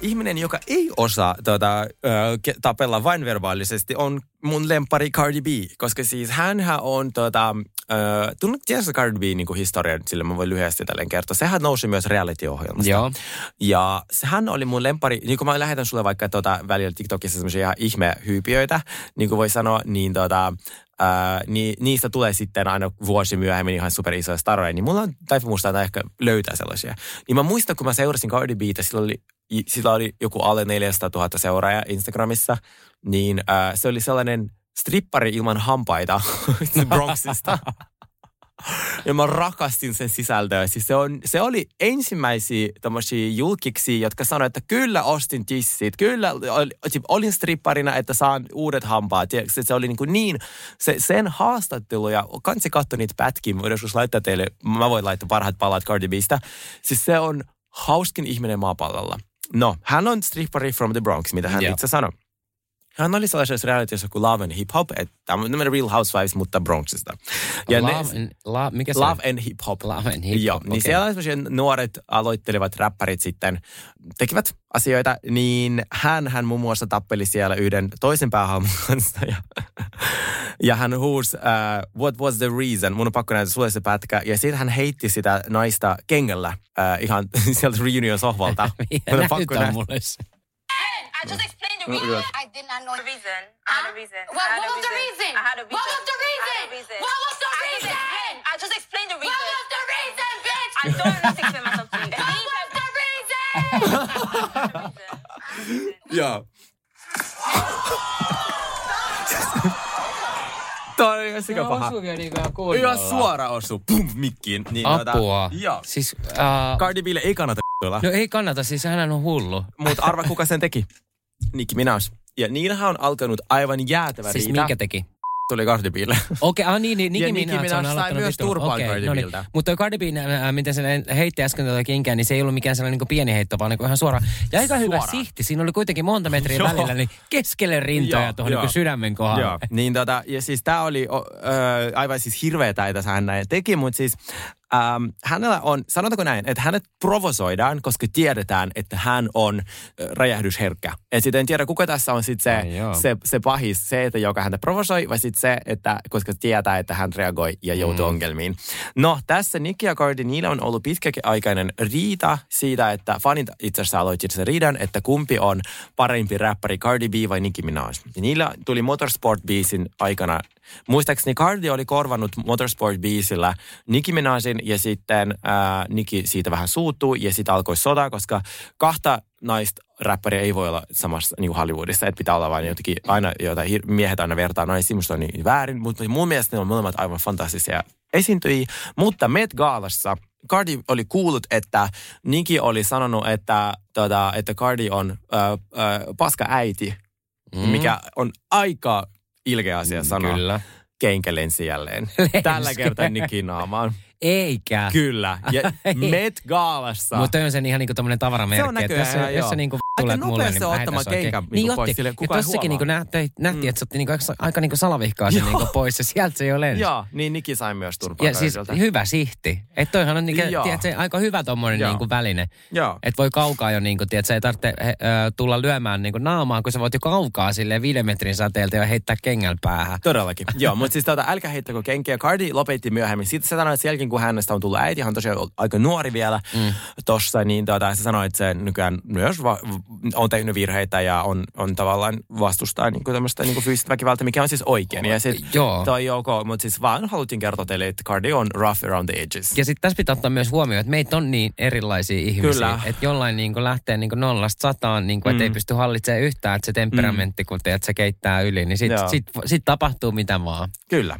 Ihminen, joka ei osaa tota, ö, tapella vain verbaalisesti, on mun lempari Cardi B. Koska siis hänhän on, tota, ö, tunnet, tiedätkö Cardi B niin historian, sillä mä voin lyhyesti tälleen kertoa. Sehän nousi myös reality-ohjelmasta. Joo. Ja hän oli mun lempari, niin kuin mä lähetän sulle vaikka tota, välillä TikTokissa semmoisia ihan ihmehyypiöitä, niin kuin voi sanoa, niin tota, ää, niin niistä tulee sitten aina vuosi myöhemmin ihan super isoja staroja, niin mulla on taipumus taitaa ehkä löytää sellaisia. Niin mä muistan, kun mä seurasin Cardi Btä, sillä oli, sillä oli joku alle 400 000 seuraajaa Instagramissa, niin ää, se oli sellainen strippari ilman hampaita *laughs* Bronxista. *laughs* Ja mä rakastin sen sisältöä. Siis se, on, se oli ensimmäisiä tämmöisiä julkiksi, jotka sanoivat, että kyllä ostin tissit, kyllä ol- olin stripparina, että saan uudet hampaat. Tiedätkö, se, se oli niin, kuin niin se, sen haastattelu ja kansi katso niitä pätkiä, mä joskus laittaa teille, mä voin laittaa parhaat palat Cardi Bistä. Siis se on hauskin ihminen maapallolla. No, hän on strippari from the Bronx, mitä hän Joo. itse sanoi. Hän oli sellaisessa realityssä kuin Love and Hip Hop, että tämmöinen Real Housewives, mutta Bronxista. Love and- la- mikä se Love on? and Hip Hop. Love and Hip Joo, Hop, niin siellä semmoisia nuoret aloittelevat räppärit sitten tekivät asioita, niin hän, hän muun muassa tappeli siellä yhden toisen päähahmon kanssa ja, ja hän huusi, uh, what was the reason, mun on pakko näyttää sulle se pätkä, ja sitten hän heitti sitä naista kengällä uh, ihan *laughs* sieltä reunion sohvalta. *laughs* Mun on pakko näyttää. mulle se. I just explained the Mm, reason. yeah. I did not know the reason. I had a reason. Had what a was the reason? I had a reason. What was the I had a reason? reason. What was the reason? I just explained the reason. What was the reason, bitch? I don't need to explain myself to you. *laughs* What was the reason? Joo. Toi oli ihan sika paha. osuukin niinku ihan kunnolla. Ihan suora osu, pum, mikkiin. Niin, Apua. joo. Siis, uh, Cardi Bille ei kannata *laughs* no ei kannata, siis hän on hullu. Mutta arva kuka sen teki? Nicki Minaj. Ja niillähän on alkanut aivan jäätävä Siis riita. minkä teki? Tuli Cardi Bille. Okei, ah niin, niin Nicki Minaj Minaj on aloittanut myös turpaan Okei, Cardi no niin. Mutta Cardi B, äh, miten se heitti äsken tuota kenkää, niin se ei ollut mikään sellainen niin pieni heitto, vaan niin ihan suora. Ja aika hyvä sihti. Siinä oli kuitenkin monta metriä Joo. välillä, niin keskelle rintoja tuohon niin sydämen kohdalle. Joo, niin tota, ja siis tämä oli ö, aivan siis hirveetä, että hän näin teki, mutta siis ähm, hänellä on, sanotaanko näin, että hänet provosoidaan, koska tiedetään, että hän on räjähdysherkkä. Et sitten en tiedä, kuka tässä on sitten se, Ai se, se pahis, se, että joka häntä provosoi, vai sitten se, että koska tietää, että hän reagoi ja joutuu Mm. ongelmiin. No, tässä Nicki ja Cardi, niillä on ollut pitkäaikainen riita siitä, että fanit itse asiassa aloittivat sen riidan, että kumpi on parempi räppäri, Cardi B vai Nicki Minaj. Ja niillä tuli Motorsport-biisin aikana, muistaakseni Cardi oli korvannut Motorsport-biisillä Nicki Minajin ja sitten ää, Nicki siitä vähän suuttuu ja sitten alkoi sota, koska kahta naista räppäriä ei voi olla samassa niin kuin Hollywoodissa, että pitää olla vain jotenkin aina, joita miehet aina vertaa naisiin, musta on niin väärin, mutta mun mielestä ne on molemmat aivan fantastisia esiintyjiä, mutta Met Gaalassa Cardi oli kuullut, että Nicki oli sanonut, että, tota, että Cardi on ö, ö, paska äiti, mm. mikä on aika ilkeä asia sanoa. Kyllä. Kenkä lensi jälleen. Tällä kertaa Nicki naamaan. Eikä. Kyllä. Ja. *laughs* Met Gaalassa. Mutta on sen ihan niinku tommonen tavaramerkki. Se on että jos, näköjään, se, jos joo. se niinku Aika tulet mulle, niin mä ottamaan oikein. kenkä Niin niinku pois Ja kukaan tossakin niinku nähtiin, nähtiin Mm. että se otti niinku aika, aika niinku salavihkaa sen niinku pois ja sieltä se jo lensi. Joo, niin Niki sai myös turpaa Ja siis hyvä sihti. Että toihan on niinku, tiedätkö, aika hyvä tommonen niinku väline. Joo. Että voi kaukaa jo niinku, tiedätkö, ei tarvitse he, ö, tulla lyömään niinku naamaa, kun sä voit jo kaukaa silleen viiden metrin säteeltä ja heittää kengällä päähän. Todellakin. Joo, mutta siis tota, älkää heittäkö kenkiä. Cardi lopetti myöhemmin. Sitten se sanoi, että sen jälkeen kun hänestä on tullut äiti, hän on tosiaan aika nuori vielä mm. tossa, niin tota, se sanoi, että se nykyään myös va- on tehnyt virheitä ja on, on tavallaan vastustaa niin tämmöistä niin fyysistä väkivaltaa, mikä on siis oikein. Ja sit Joo. toi ok, mutta siis vaan haluttiin kertoa teille, että Cardi on rough around the edges. Ja sitten tässä pitää ottaa myös huomioon, että meitä on niin erilaisia ihmisiä. Kyllä. Että jollain niin lähtee niin nollasta sataan, niin että Mm. ei pysty hallitsemaan yhtään, että se temperamentti, kun teet, se keittää yli, niin sitten Joo. sit, sit tapahtuu mitä vaan. Kyllä.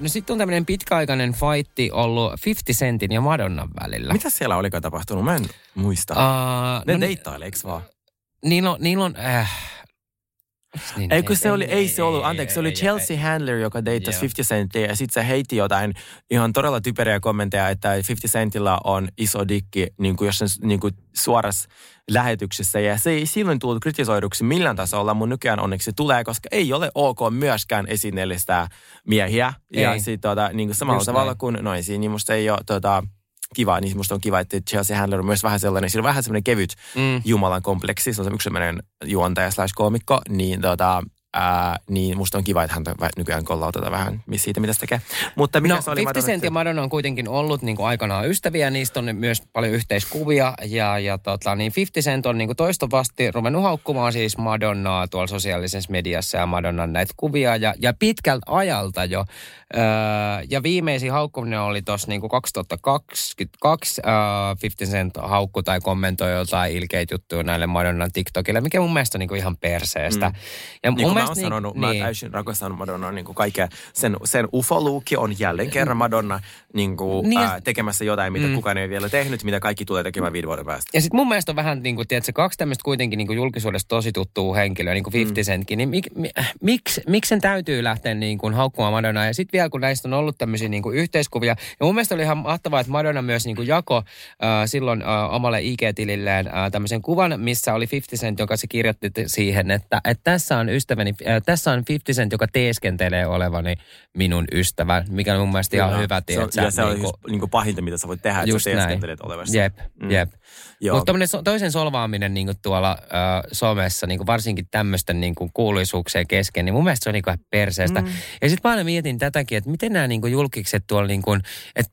No sitten on tämmöinen pitkäaikainen fightti ollut 50 Centin ja Madonnan välillä. Mitä siellä olikaan tapahtunut? Mä en muista. Uh, ne no, deittailee, eikö vaan? Niillä on, niillä on äh, niin, Ei, kun se oli, ei se ollut, anteeksi, se oli Chelsea Handler, joka deittasi Joo. 50 Centia ja sitten se heitti jotain ihan todella typeriä kommentteja, että 50 Centillä on iso dikki niin kuin jossain niin kuin suorassa lähetyksessä ja se ei silloin tullut kritisoiduksi millään tasolla, mun nykyään onneksi tulee, koska ei ole ok myöskään esineellistää miehiä ja Ei. sit, tota, niin kuin samalla Just tavalla näin. kuin naisia, niin musta ei ole tota, kiva, niin musta on kiva, että Chelsea Handler on myös vähän sellainen, sillä on vähän sellainen kevyt Mm. Jumalan kompleksi, se on yksi sellainen juontaja slash koomikko, niin tota, ää, niin musta on kiva, että häntä nykyään kollautetaan vähän siitä, mitä se tekee. Mutta mikä no, se oli 50 Madonna Cent ja Madonna on kuitenkin ollut niin kuin aikanaan ystäviä, niistä on myös paljon yhteiskuvia. Ja, ja tota, niin 50 Cent on niin kuin toistuvasti ruvennut haukkumaan siis Madonnaa tuolla sosiaalisessa mediassa ja Madonnan näitä kuvia. Ja, ja pitkältä ajalta jo. Öö, ja viimeisin haukkuminen oli tuossa niin 2022. Öö, 50 Cent haukku tai kommentoi jotain ilkeitä juttuja näille Madonnan TikTokille, mikä mun mielestä on niin kuin ihan perseestä. Mm. Ja niin kuin mä oon mielestä sanonut, niin, mä täysin rakastan Madonnaa niin kuin kaikkea. Sen, sen ufoluukki on jälleen kerran Madonna niin kuin, Niin ää, tekemässä jotain, mitä Mm. kukaan ei vielä tehnyt, mitä kaikki tulee tekemään viiden vuoden päästä. Ja sitten mun mielestä on vähän, niin kuin, tiedätkö, kaksi tämmöistä kuitenkin niin kuin julkisuudessa tosi tuttua henkilöä, niin kuin 50 Centkin, niin mik, mi, miksi, miksi sen täytyy lähteä niin kuin haukkumaan Madonnaa? Ja sitten vielä, kun näistä on ollut tämmöisiä niin kuin yhteiskuvia, ja mun mielestä oli ihan mahtavaa, että Madonna myös niin kuin jako äh, silloin äh, omalle IG-tililleen äh, tämmöisen kuvan, missä oli 50 Cent, joka se kirjoitti siihen, että, että tässä on ystäväni, äh, tässä on 50 Cent, joka teeskentelee olevani minun ystävä, mikä on mun mielestä ihan Kyllä. hyvä, se on, tiedätkö, ja se on niin kuin- just, niin kuin pahinta, mitä sä voit tehdä, että sä näin. teeskentelet olevasi. Jep, Mm. jep. Mutta toisen solvaaminen niin tuolla äh, somessa, niin varsinkin tämmöisten niin kuuluisuuksien kesken, niin mun mielestä se on niin ihan perseestä. Mm. Ja sitten mä aina mietin tätäkin, että miten nämä niin julkikset tuolla, niin kuin, että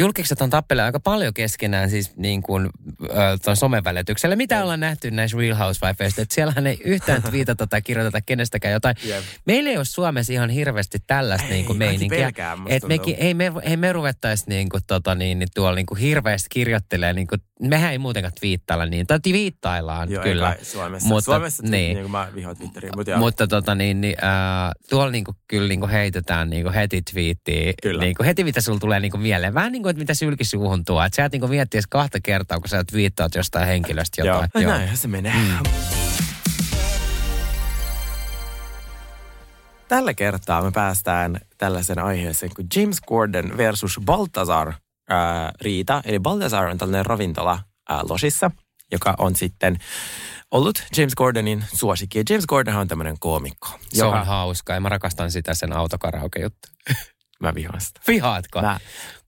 julkikset on tappelee aika paljon keskenään siis niin kuin, äh, tuon somen välityksellä. Mitä ollaan nähty näissä Real Housewifeista, että siellähän ei yhtään *laughs* twiitata tai kirjoiteta kenestäkään jotain. Jep. Meillä ei ole Suomessa ihan hirveästi tällaista niin kuin meininkiä. pelkää, Että mekin, ei me, ei me ruvettaisi niin kuin, tota, niin, niin tuolla niin kuin hirveästi kirjoittelemaan. Niin kuin, mehän ei muutenkaan twiittailla niin. Tai twiittaillaan Joo, kyllä. ei kai Suomessa. Mutta, Suomessa niin. niin. niin kuin mä vihaan Twitteriä, mutta joo. Mutta tota niin, niin äh, tuolla niinku, kyllä niinku heitetään niinku heti twiittiä. Kyllä. Niinku heti mitä sulla tulee niinku mieleen. Vähän niin kuin, että mitä sylki suuhun tuo. Että sä et niinku miettiä edes kahta kertaa, kun sä twiittaat jostain henkilöstä jotain. Joo. *laughs* Näinhän se menee. Mm. Tällä kertaa me päästään tällaisen aiheeseen kuin James Gordon versus Baltazar ää, riita. Eli Baltazar on tällainen ravintola ää, Losissa, joka on sitten ollut James Gordonin suosikki. Ja James Gordon on tämmöinen koomikko. Se on hauska ja mä rakastan sitä sen autokaraoke juttu. *laughs* Mä vihaan sitä. Vihaatko? Mä.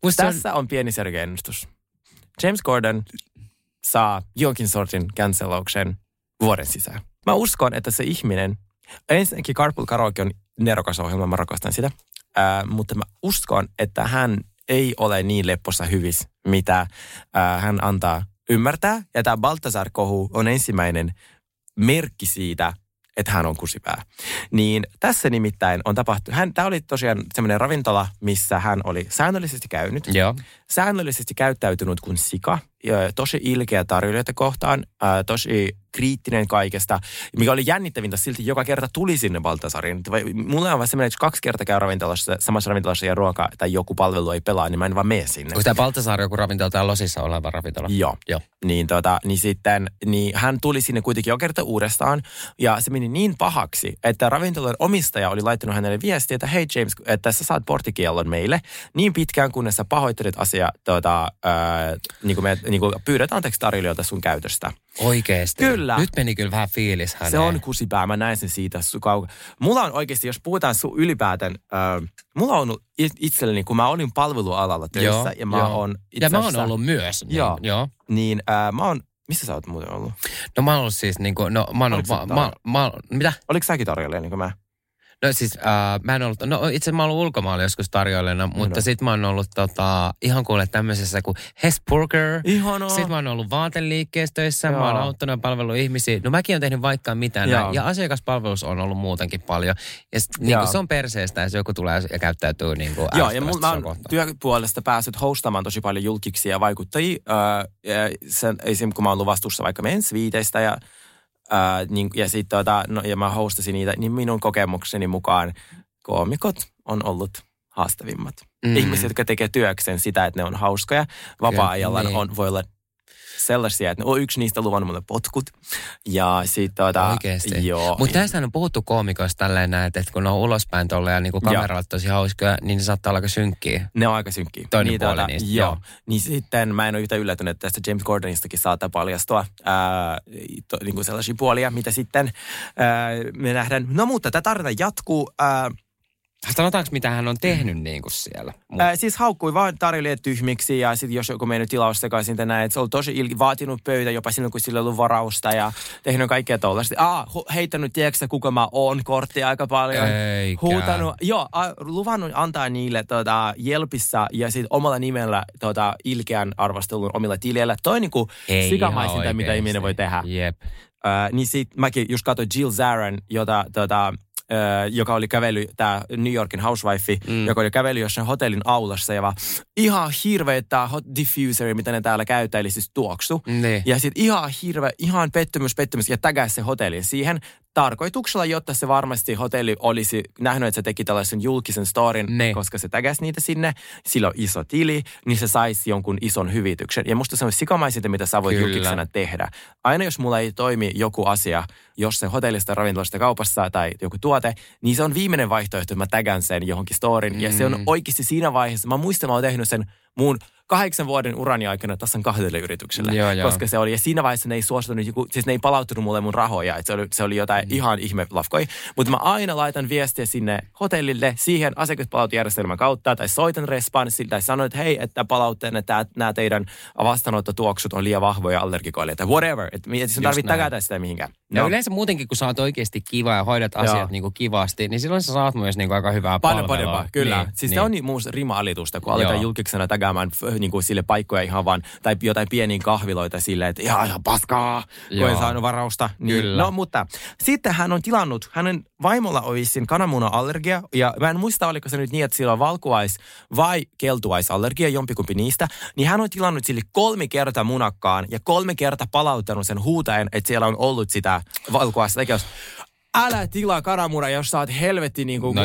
Musta se on- Tässä on pieni sergeennustus. James Gordon saa jonkin sortin cancellauksen vuoden sisään. Mä uskon, että se ihminen, ensinnäkin Carpool Karaoke on nerokas ohjelma, mä rakastan sitä, ää, mutta mä uskon, että hän ei ole niin leppossa hyvis, mitä ää, hän antaa ymmärtää. Ja tämä Baltasar-kohu on ensimmäinen merkki siitä, että hän on kusipää. Niin tässä nimittäin on tapahtunut, hän, tämä oli tosiaan semmoinen ravintola, missä hän oli säännöllisesti käynyt. Joo. Säännöllisesti käyttäytynyt kuin sika, ja tosi ilkeä tarjoilijoita kohtaan, ää, tosi kriittinen kaikesta, mikä oli jännittävintä silti joka kerta tuli sinne Baltasariin. Mulla on vaan semmoinen, että kaksi kertaa käy ravintolassa, samassa ravintolassa ja ruoka tai joku palvelu ei pelaa, niin mä en vaan mene sinne. Onko tämä Baltasaari joku ravintola tai Losissa oleva ravintola? Joo. Joo. Niin, tota, niin sitten niin hän tuli sinne kuitenkin jo kerta uudestaan ja se meni niin pahaksi, että ravintolan omistaja oli laittanut hänelle viestiä, että hei James, että sä saat porttikiellon meille niin pitkään, kunnes sä pahoittelet asia, tota, ää, niin kuin me niin kuin pyydät anteeksi tarjoilijoilta sun käytöstä. Oikeesti? Kyllä. Nyt meni kyllä vähän fiilis häneen. Se on kusipää, mä näen sen siitä kauan. Mulla on oikeasti, jos puhutaan su ylipäätään, äh, mulla on itselleni, kun mä olin palvelualalla töissä Joo, ja mä joo. oon Ja mä oon ollut myös, niin, joo, joo. Niin äh, mä oon, missä sä oot muuten ollut? No mä oon ollut siis niinku, no mä oon ollut, sä mä, mä, mitä? Oliko säkin tarjoilija niin kuin mä? No siis äh, mä en ollut, no itse mä ollut ulkomailla joskus tarjoilijana, mutta No. sit mä oon ollut tota, ihan kuule tämmöisessä kuin Hesburger. Ihanaa. Sitten mä oon ollut vaateliikkeessä töissä, mä oon auttanut ja palvellut ihmisiä. No mäkin oon tehnyt vaikka mitään Joo. näin. Ja asiakaspalvelus on ollut muutenkin paljon. Ja sit, niin Joo. se on perseestä, jos joku tulee ja käyttäytyy niin kuin Joo, ja mun, mä oon työpuolesta päässyt hostamaan tosi paljon julkiksi ja vaikuttajia. Ja sen, esim. kun mä oon ollut vastuussa vaikka meidän sviiteistä ja, ää, niin, ja, sit, tota, no, ja mä hostasin niitä, niin minun kokemukseni mukaan koomikot on ollut haastavimmat. Mm. Ihmiset, jotka tekee työkseen sitä, että ne on hauskoja. Vapaa-ajalla niin. on, voi olla sellaisia, että no, yksi niistä on luvannut mulle potkut. Ja sit tota, Oikeesti. Joo. Mutta tästä on puhuttu koomikoista tälleen näin, että kun ne on ulospäin tolle ja niin kuin Joo. kameralla tosi hauskoja, niin ne saattaa olla aika synkkiä. Ne on aika synkkiä. Toinen niin, puoli tota, niistä, Joo. joo. Niin sitten mä en ole yhtä yllätynyt, että tästä James Gordonistakin saattaa paljastua ää, to, niin kuin sellaisia puolia, mitä sitten ää, me nähdään. No mutta tämä tarina jatkuu. Ää, Sanotaanko, mitä hän on tehnyt niin kuin siellä? Mut, Ää, siis haukkui vaan tarjoilijat tyhmiksi ja sitten jos joku mennyt tilaus sekaisin tänään, että se oli tosi il- vaatinut pöytä jopa silloin, kun sillä ei ollut varausta ja tehnyt kaikkea tollaista. Ah, hu- heittänyt, tiedätkö kuka mä oon korttia aika paljon. Eikä. Huutanut, joo, a, luvannut antaa niille tota, Jelpissä ja sitten omalla nimellä tota, ilkeän arvostelun omilla tileillä. Toi niinku sikamaisinta, mitä ihminen voi tehdä. Jep. Ää, niin sit mäkin just katsoin Jill Zaran, jota, tota, ää, joka oli kävely, tämä New Yorkin housewife, mm. joka oli kävely jossain hotellin aulassa ja vaan ihan hirveä tämä hot diffuseri, mitä ne täällä käyttää, eli siis tuoksu. Niin. Ja sitten ihan hirveä, ihan pettymys, pettymys ja tägää se hotelli siihen tarkoituksella, jotta se varmasti hotelli olisi nähnyt, että se teki tällaisen julkisen storin, Ne. koska se tägäsi niitä sinne, sillä on iso tili, niin se saisi jonkun ison hyvityksen. Ja musta se on sikamaisinta, mitä sä voit Kyllä. julkisena tehdä. Aina jos mulla ei toimi joku asia, jos se hotellista, ravintolasta, kaupassa tai joku tuote, niin se on viimeinen vaihtoehto, että mä tägän sen johonkin storin. Ja se on Mm. oikeasti siinä vaiheessa, mä muistan, mä oon tehnyt sen mun kahdeksan vuoden urani aikana tasan kahdelle yritykselle. Joo, joo. Koska se oli, ja siinä vaiheessa ne ei suostunut, joku, siis ne ei palauttanut mulle mun rahoja, että se oli, se oli jotain mm. ihan ihme lafkoi. Mutta mä aina laitan viestiä sinne hotellille siihen asiakaspalautujärjestelmän kautta, tai soitan responssille, tai sanon, että hei, että palautteena että nämä teidän vastaanottotuoksut on liian vahvoja allergikoille, tai whatever. Että et sun Just tarvitse tägätä sitä mihinkään. Ja yleensä muutenkin, kun sä oot oikeasti kiva ja hoidat Joo. asiat niin kuin kivasti, niin silloin sä saat myös niin kuin aika hyvää Paljon palvelua. parempaa, kyllä. Niin, siis niin. se on niin muus rima-alitusta, kun aletaan julkiksena tägäämään niin kuin sille paikkoja ihan vaan, tai jotain pieniä kahviloita silleen, että ihan, ihan paskaa, kun Joo. ei saanut varausta. Niin, Kyllä. No mutta sitten hän on tilannut, hänen vaimolla oli vissiin kananmuna-allergia, ja mä en muista, oliko se nyt niin, että sillä on valkuais- vai keltuaisallergia, jompikumpi niistä, niin hän on tilannut sille kolme kertaa munakkaan, ja kolme kertaa palauttanut sen huutaen, että siellä on ollut sitä valkuaista. Älä tilaa kananmuna, jos sä oot helvetti niin kuin No.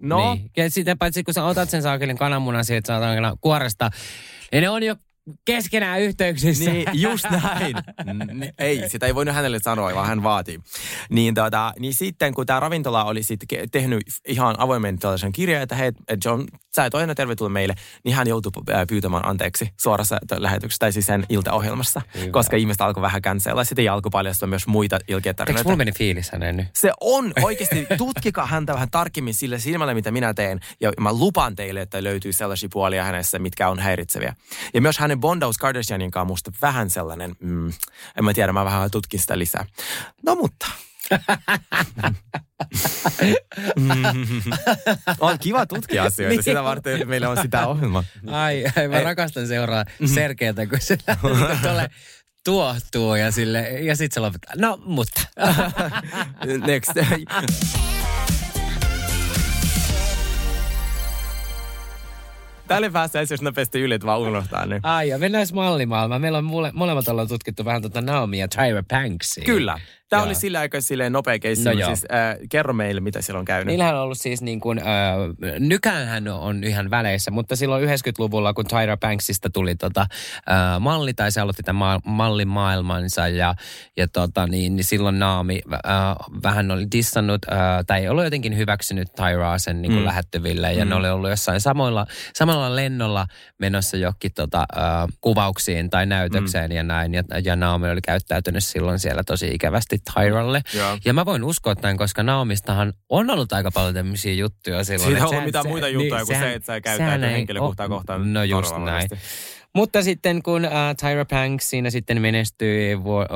No, Niin. Ja sitten paitsi kun sä otat sen saakelin kananmunan sieltä saatana kuoresta, niin ne on jo keskenään yhteyksissä. Niin, just näin. Ei, sitä ei voinut hänelle sanoa, vaan hän vaati. Niin, tota, niin sitten, kun tämä ravintola oli sitten tehnyt ihan avoimen tällaisen kirjan, että hei, John, sä et ole aina tervetullut meille, niin hän joutui pyytämään anteeksi suorassa lähetyksessä, tai siis sen iltaohjelmassa, Hyvä. koska ihmiset alkoi vähän cancella. Sitten ei alkoi paljastua myös muita ilkeä Eikö tarinoita. mulla meni fiilis hänen nyt? Se on oikeasti, tutkikaa häntä vähän tarkemmin sillä silmällä, mitä minä teen. Ja mä lupaan teille, että löytyy sellaisia puolia hänessä, mitkä on häiritseviä. Ja myös hänen bondaus Kardashianin kanssa musta vähän sellainen, mm, en mä tiedä, mä vähän tutkin sitä lisää. No mutta. *laughs* on kiva tutkia asioita, Niin sitä varten meillä on sitä ohjelma. Ai, ai mä Ei. rakastan seuraa Sergeitä, kun se *laughs* tuolle tuohtuu ja, sille, ja sit se lopettaa. No, mutta. *laughs* Next. Tälle päästään jos nopeasti yli, vaan unohtaa nyt. Ai, ja mennään mallimaailmaan. Meillä on mole, molemmat ollaan tutkittu vähän tuota Naomi ja Tyra Banksia. Kyllä. Tämä oli sillä aikaa silleen nopea keissi. No siis, äh, kerro meille, mitä siellä on käynyt. Niillähän on ollut siis niin kuin, äh, nykäänhän on ihan väleissä, mutta silloin 90-luvulla, kun Tyra Banksista tuli tota, äh, malli, tai se aloitti tämän ma- mallin maailmansa, ja, ja tota, niin, niin silloin Naami äh, vähän oli dissannut, äh, tai ei ollut jotenkin hyväksynyt Tyraa sen niin kuin Mm. lähettyville, ja Mm. ne oli ollut jossain samoilla, samalla lennolla menossa johonkin tota, äh, kuvauksiin tai näytökseen ja näin, ja, ja Naomi oli käyttäytynyt silloin siellä tosi ikävästi Tyralle. Joo. Ja mä voin uskoa tämän, koska Naomistahan on ollut aika paljon tämmöisiä juttuja silloin. Siitä että on sehän- mitään muita juttuja kuin se, että sä sehän ei henkilökohtaa kohtaan No just näin. Mutta sitten kun äh, Tyra Banks siinä sitten menestyi vu, äh,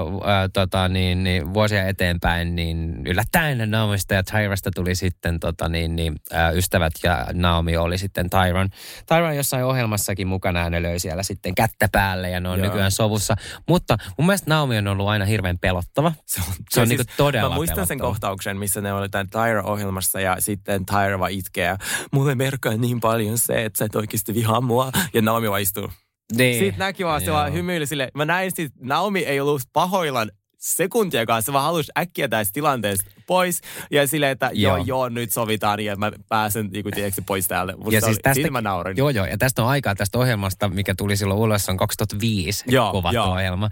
tota, niin, niin, vuosia eteenpäin, niin yllättäen Naomista ja Tyrasta tuli sitten tota, niin, niin, äh, ystävät ja Naomi oli sitten Tyron. Tyron jossain ohjelmassakin mukana ja ne löi siellä sitten kättä päälle ja ne on Joo. nykyään sovussa. Mutta mun mielestä Naomi on ollut aina hirveän pelottava. Se on, se on Ja niinku todella Mä muistan sen pelottava. kohtauksen, missä ne oli tämän Tyra-ohjelmassa ja sitten Tyra vaan itkee. Mulle merkkaa niin paljon se, että sä et oikeasti vihaa mua. Ja Naomi vaan istuu. Niin. Sitten näki vaan, se Joo. vaan hymyili sille. Mä näin sit, Naomi ei ollut pahoillaan sekuntiakaan. Se vaan halusi äkkiä tästä tilanteesta pois. Ja silleen, että joo, Joo. joo, nyt sovitaan ja mä pääsen niin kuin, tiedätkö, pois täältä. Musta Ja siis oli, tästä, siitä mä naurin. Joo, joo. Ja tästä on aikaa tästä ohjelmasta, mikä tuli silloin ulos, on 2005 Joo, kuvattu joo. ohjelma.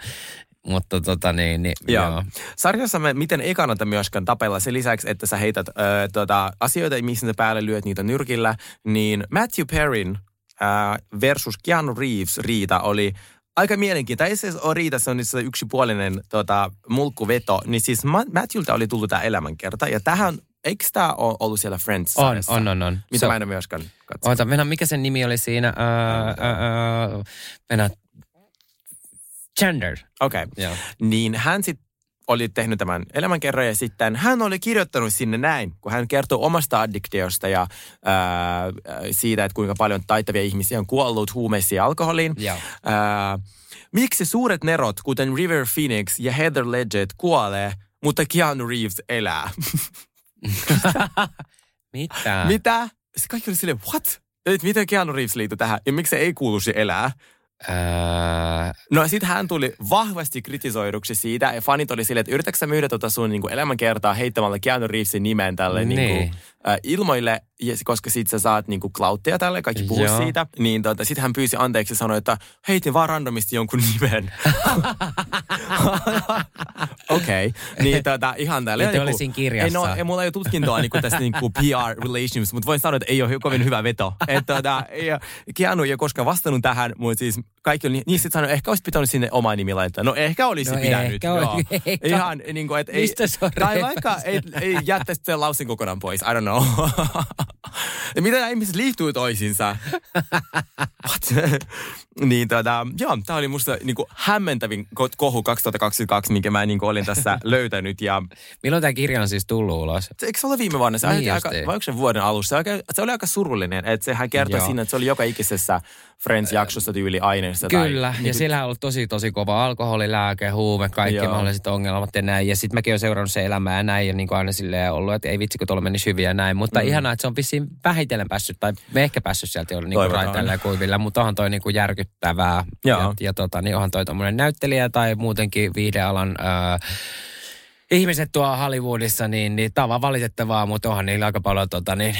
Mutta tota niin, niin Joo. joo. Sarjassa me miten ei kannata myöskään tapella sen lisäksi, että sä heität ö, tota, asioita, missä sä päälle lyöt niitä nyrkillä, niin Matthew Perrin versus Keanu Reeves riita oli aika mielenkiintoinen. Tai se on riita, se on yksipuolinen tota, mulkkuveto. Niin siis Ma- Matthewlta oli tullut tämä elämänkerta. Ja tähän eikö tämä ole ollut siellä friends On, on, on, on. Mitä Se- mä en ole myöskään katsonut. Oota, mennä, mikä sen nimi oli siinä? Ää, ää, ää, mennä. Gender. Okei. Okay. Joo. Niin hän sitten oli tehnyt tämän elämänkerran ja sitten hän oli kirjoittanut sinne näin, kun hän kertoo omasta addiktiosta ja ää, siitä, että kuinka paljon taitavia ihmisiä on kuollut huumeisiin ja alkoholiin. Ää, miksi suuret nerot, kuten River Phoenix ja Heather Ledger, kuolee, mutta Keanu Reeves elää? *laughs* Mitä? Mitä? Se kaikki oli silleen, what? Et miten Keanu Reeves liittyy tähän ja miksi se ei kuuluisi elää? Ää, No sitten hän tuli vahvasti kritisoiduksi siitä ja fanit oli silleen, että yritätkö sä myydä tota sun niin elämänkertaa heittämällä Keanu Reevesin nimen tälle niin. Niin. Äh, ilmoille, koska sit sä saat niin kuin klauttia tälle, kaikki puhuu Joo. siitä. Niin tota, sitten hän pyysi anteeksi ja sanoi, että heitin vaan randomisti jonkun nimen. *laughs* Okei, okay. niin tota, ihan tälle. Että oli siinä kirjassa. Ei, no, ei, mulla ei ole tutkintoa niin kuin tästä niin kuin PR relations, mutta voin sanoa, että ei ole kovin hyvä veto. Että tota, Keanu ei ole koskaan vastannut tähän, mutta siis kaikki on niin, sitten sanoi, ehkä olisi pitänyt sinne oma nimi laittaa. No ehkä olisi No pitänyt. ehkä joo. *laughs* Ihan niin kuin, että ei, Mistä se on tai vaikka ei, ei jättäisi sen lauseen kokonaan pois. I don't know. *laughs* ja miten nämä ihmiset liittyy toisiinsa? *laughs* What? Niin tota, joo, tämä oli musta niin kuin hämmentävin ko- kohu 2022, minkä mä niin kuin olin tässä *laughs* löytänyt. Ja Milloin tämä kirja on siis tullut ulos? se- eikö se ole viime vuonna? Se, Niin niin aika, vai onko se vuoden alussa? Se, aika, se oli aika surullinen, että sehän kertoi Joo. siinä, että se oli joka ikisessä Friends-jaksossa tyyli aineessa. Kyllä, tai, ja niin, siellä on ollut tosi tosi kova alkoholilääke, huume, kaikki Joo. mahdolliset ongelmat ja näin. Ja sitten mäkin olen seurannut se elämää ja näin ja niin kuin aina silleen ollut, että ei vitsi kun tuolla menisi hyvin ja näin. Mutta mm. ihanaa, että se on vissiin vähitellen päässyt tai ehkä päässyt sieltä jo niin kuin ja kuiville, mutta onhan toi niin kuin järkyttävää. Joo. Ja, ja tota, niin onhan toi näyttelijä tai muutenkin viihdealan... Ää, Ihmiset tuo Hollywoodissa, niin, niin tämä on vaan valitettavaa, mutta onhan niillä aika paljon tota, niin,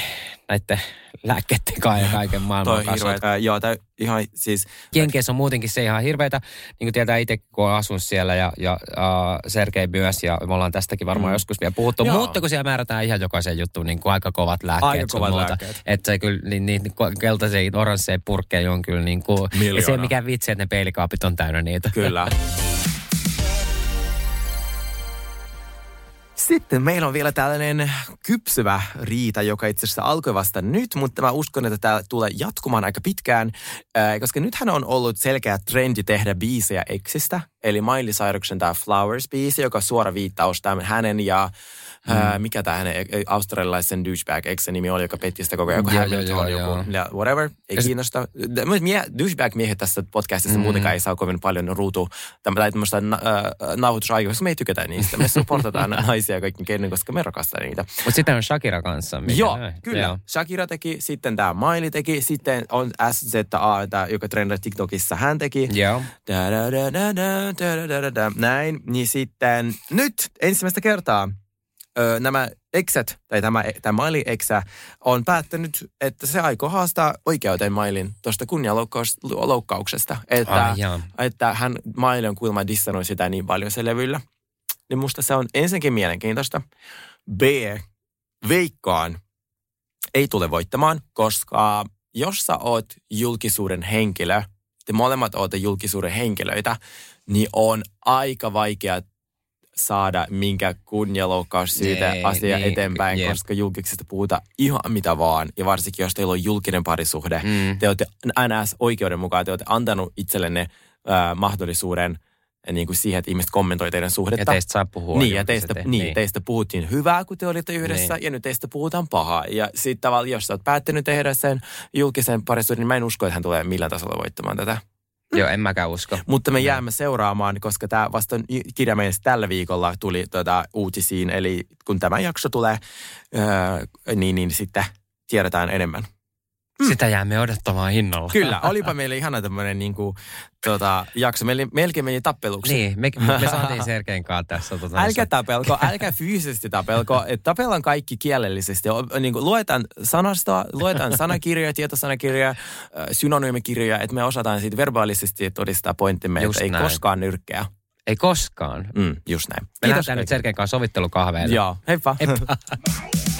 näiden lääkkeiden kai ja kaiken maailman toi kanssa. hirveä. Äh, joo, tää ihan siis... Jenkeissä on muutenkin se ihan hirveätä, niin kuin tietää itse, kun on asunut siellä ja, ja äh, Sergei myös, ja me ollaan tästäkin varmaan Mm. joskus vielä puhuttu, Joo. mutta kun siellä määrätään ihan jokaisen juttuun niin kuin aika kovat lääkkeet. Aika kovat muuta. lääkkeet. Että se kyllä, niin, niin, keltaisia, oransseja purkkeja on kyllä niin kuin, ja se Miljoona. mikä vitsi, että ne peilikaapit on täynnä niitä. Kyllä. *laughs* Sitten meillä on vielä tällainen kypsyvä riita, joka itse asiassa alkoi vasta nyt, mutta mä uskon, että tämä tulee jatkumaan aika pitkään, koska nythän on ollut selkeä trendi tehdä biisejä Existä, eli Miley Cyrusen tämä Flowers-biisi, joka on suora viittaus tämän hänen ja mm. ää, mikä tämä hänen e, e, australialaisen douchebag, eikö se nimi oli, joka petti sitä koko ajan, joku ja, joku, ja. whatever, ei ja kiinnosta. Mie, douchebag-miehet tässä podcastissa mm. muutenkaan ei saa kovin paljon ruutu tai tämmöistä na, äh, koska me ei tykätä niistä. Me supportataan *laughs* naisia kaikki keinoin, koska me rakastamme niitä. Mutta sitten on Shakira kanssa. Joo, kyllä. Joo. Shakira teki, sitten tämä Miley teki, sitten on SZA, joka trendaa TikTokissa, hän teki. Joo. Näin, niin sitten nyt ensimmäistä kertaa ö, nämä eksät, tai tämä, tämä Miley eksä on päättänyt, että se aikoo haastaa oikeuteen Mailin tuosta kunnianloukkauksesta. Että, jaa. että hän, Miley on kuulemma dissannut sitä niin paljon se levyllä. Niin musta se on ensinnäkin mielenkiintoista. B, veikkaan, ei tule voittamaan, koska jos sä oot julkisuuden henkilö, te molemmat ootte julkisuuden henkilöitä, niin on aika vaikea saada minkä kunnianloukkaussyytä Niin, asia niin, eteenpäin, jep. koska julkisesta puhutaan ihan mitä vaan. Ja varsinkin, jos teillä on julkinen parisuhde, Mm. te olette NS oikeuden mukaan, te olette antanut itsellenne äh, mahdollisuuden äh, niin kuin siihen, että ihmiset kommentoi teidän suhdetta. Ja teistä saa puhua Niin, ja teistä, julkisesti, niin, niin. teistä puhuttiin hyvää, kun te olitte yhdessä, Niin. ja nyt teistä puhutaan pahaa. Ja sitten tavallaan, jos sä oot päättänyt tehdä sen julkisen parisuuden, niin mä en usko, että hän tulee millään tasolla voittamaan tätä. Joo, en mäkään usko. Mutta me jäämme seuraamaan, koska tämä vasta on kirjaimellisesti tällä viikolla tuli tuota, uutisiin. Eli kun tämä jakso tulee, öö, niin, niin sitten tiedetään enemmän. Sitä jäämme odottamaan innolla. Kyllä, olipa meille ihana tämmöinen niin kuin, tota, jakso. Meillä melkein meni tappeluksi. Niin, me, me *laughs* saatiin Sergein kanssa tässä. Tota, Älkää tapelko, älkää fyysisesti tapelko. Et tapellaan kaikki kielellisesti. Niin kuin luetaan sanastoa, luetaan sanakirjoja, tietosanakirjoja, synonyymikirjoja, että me osataan siitä verbaalisesti todistaa pointtimme, että ei näin. koskaan nyrkkeä. Ei koskaan. Mm, just näin. Me lähdetään nyt Sergein kanssa sovittelukahveille. Joo, heippa. Heippa. *laughs*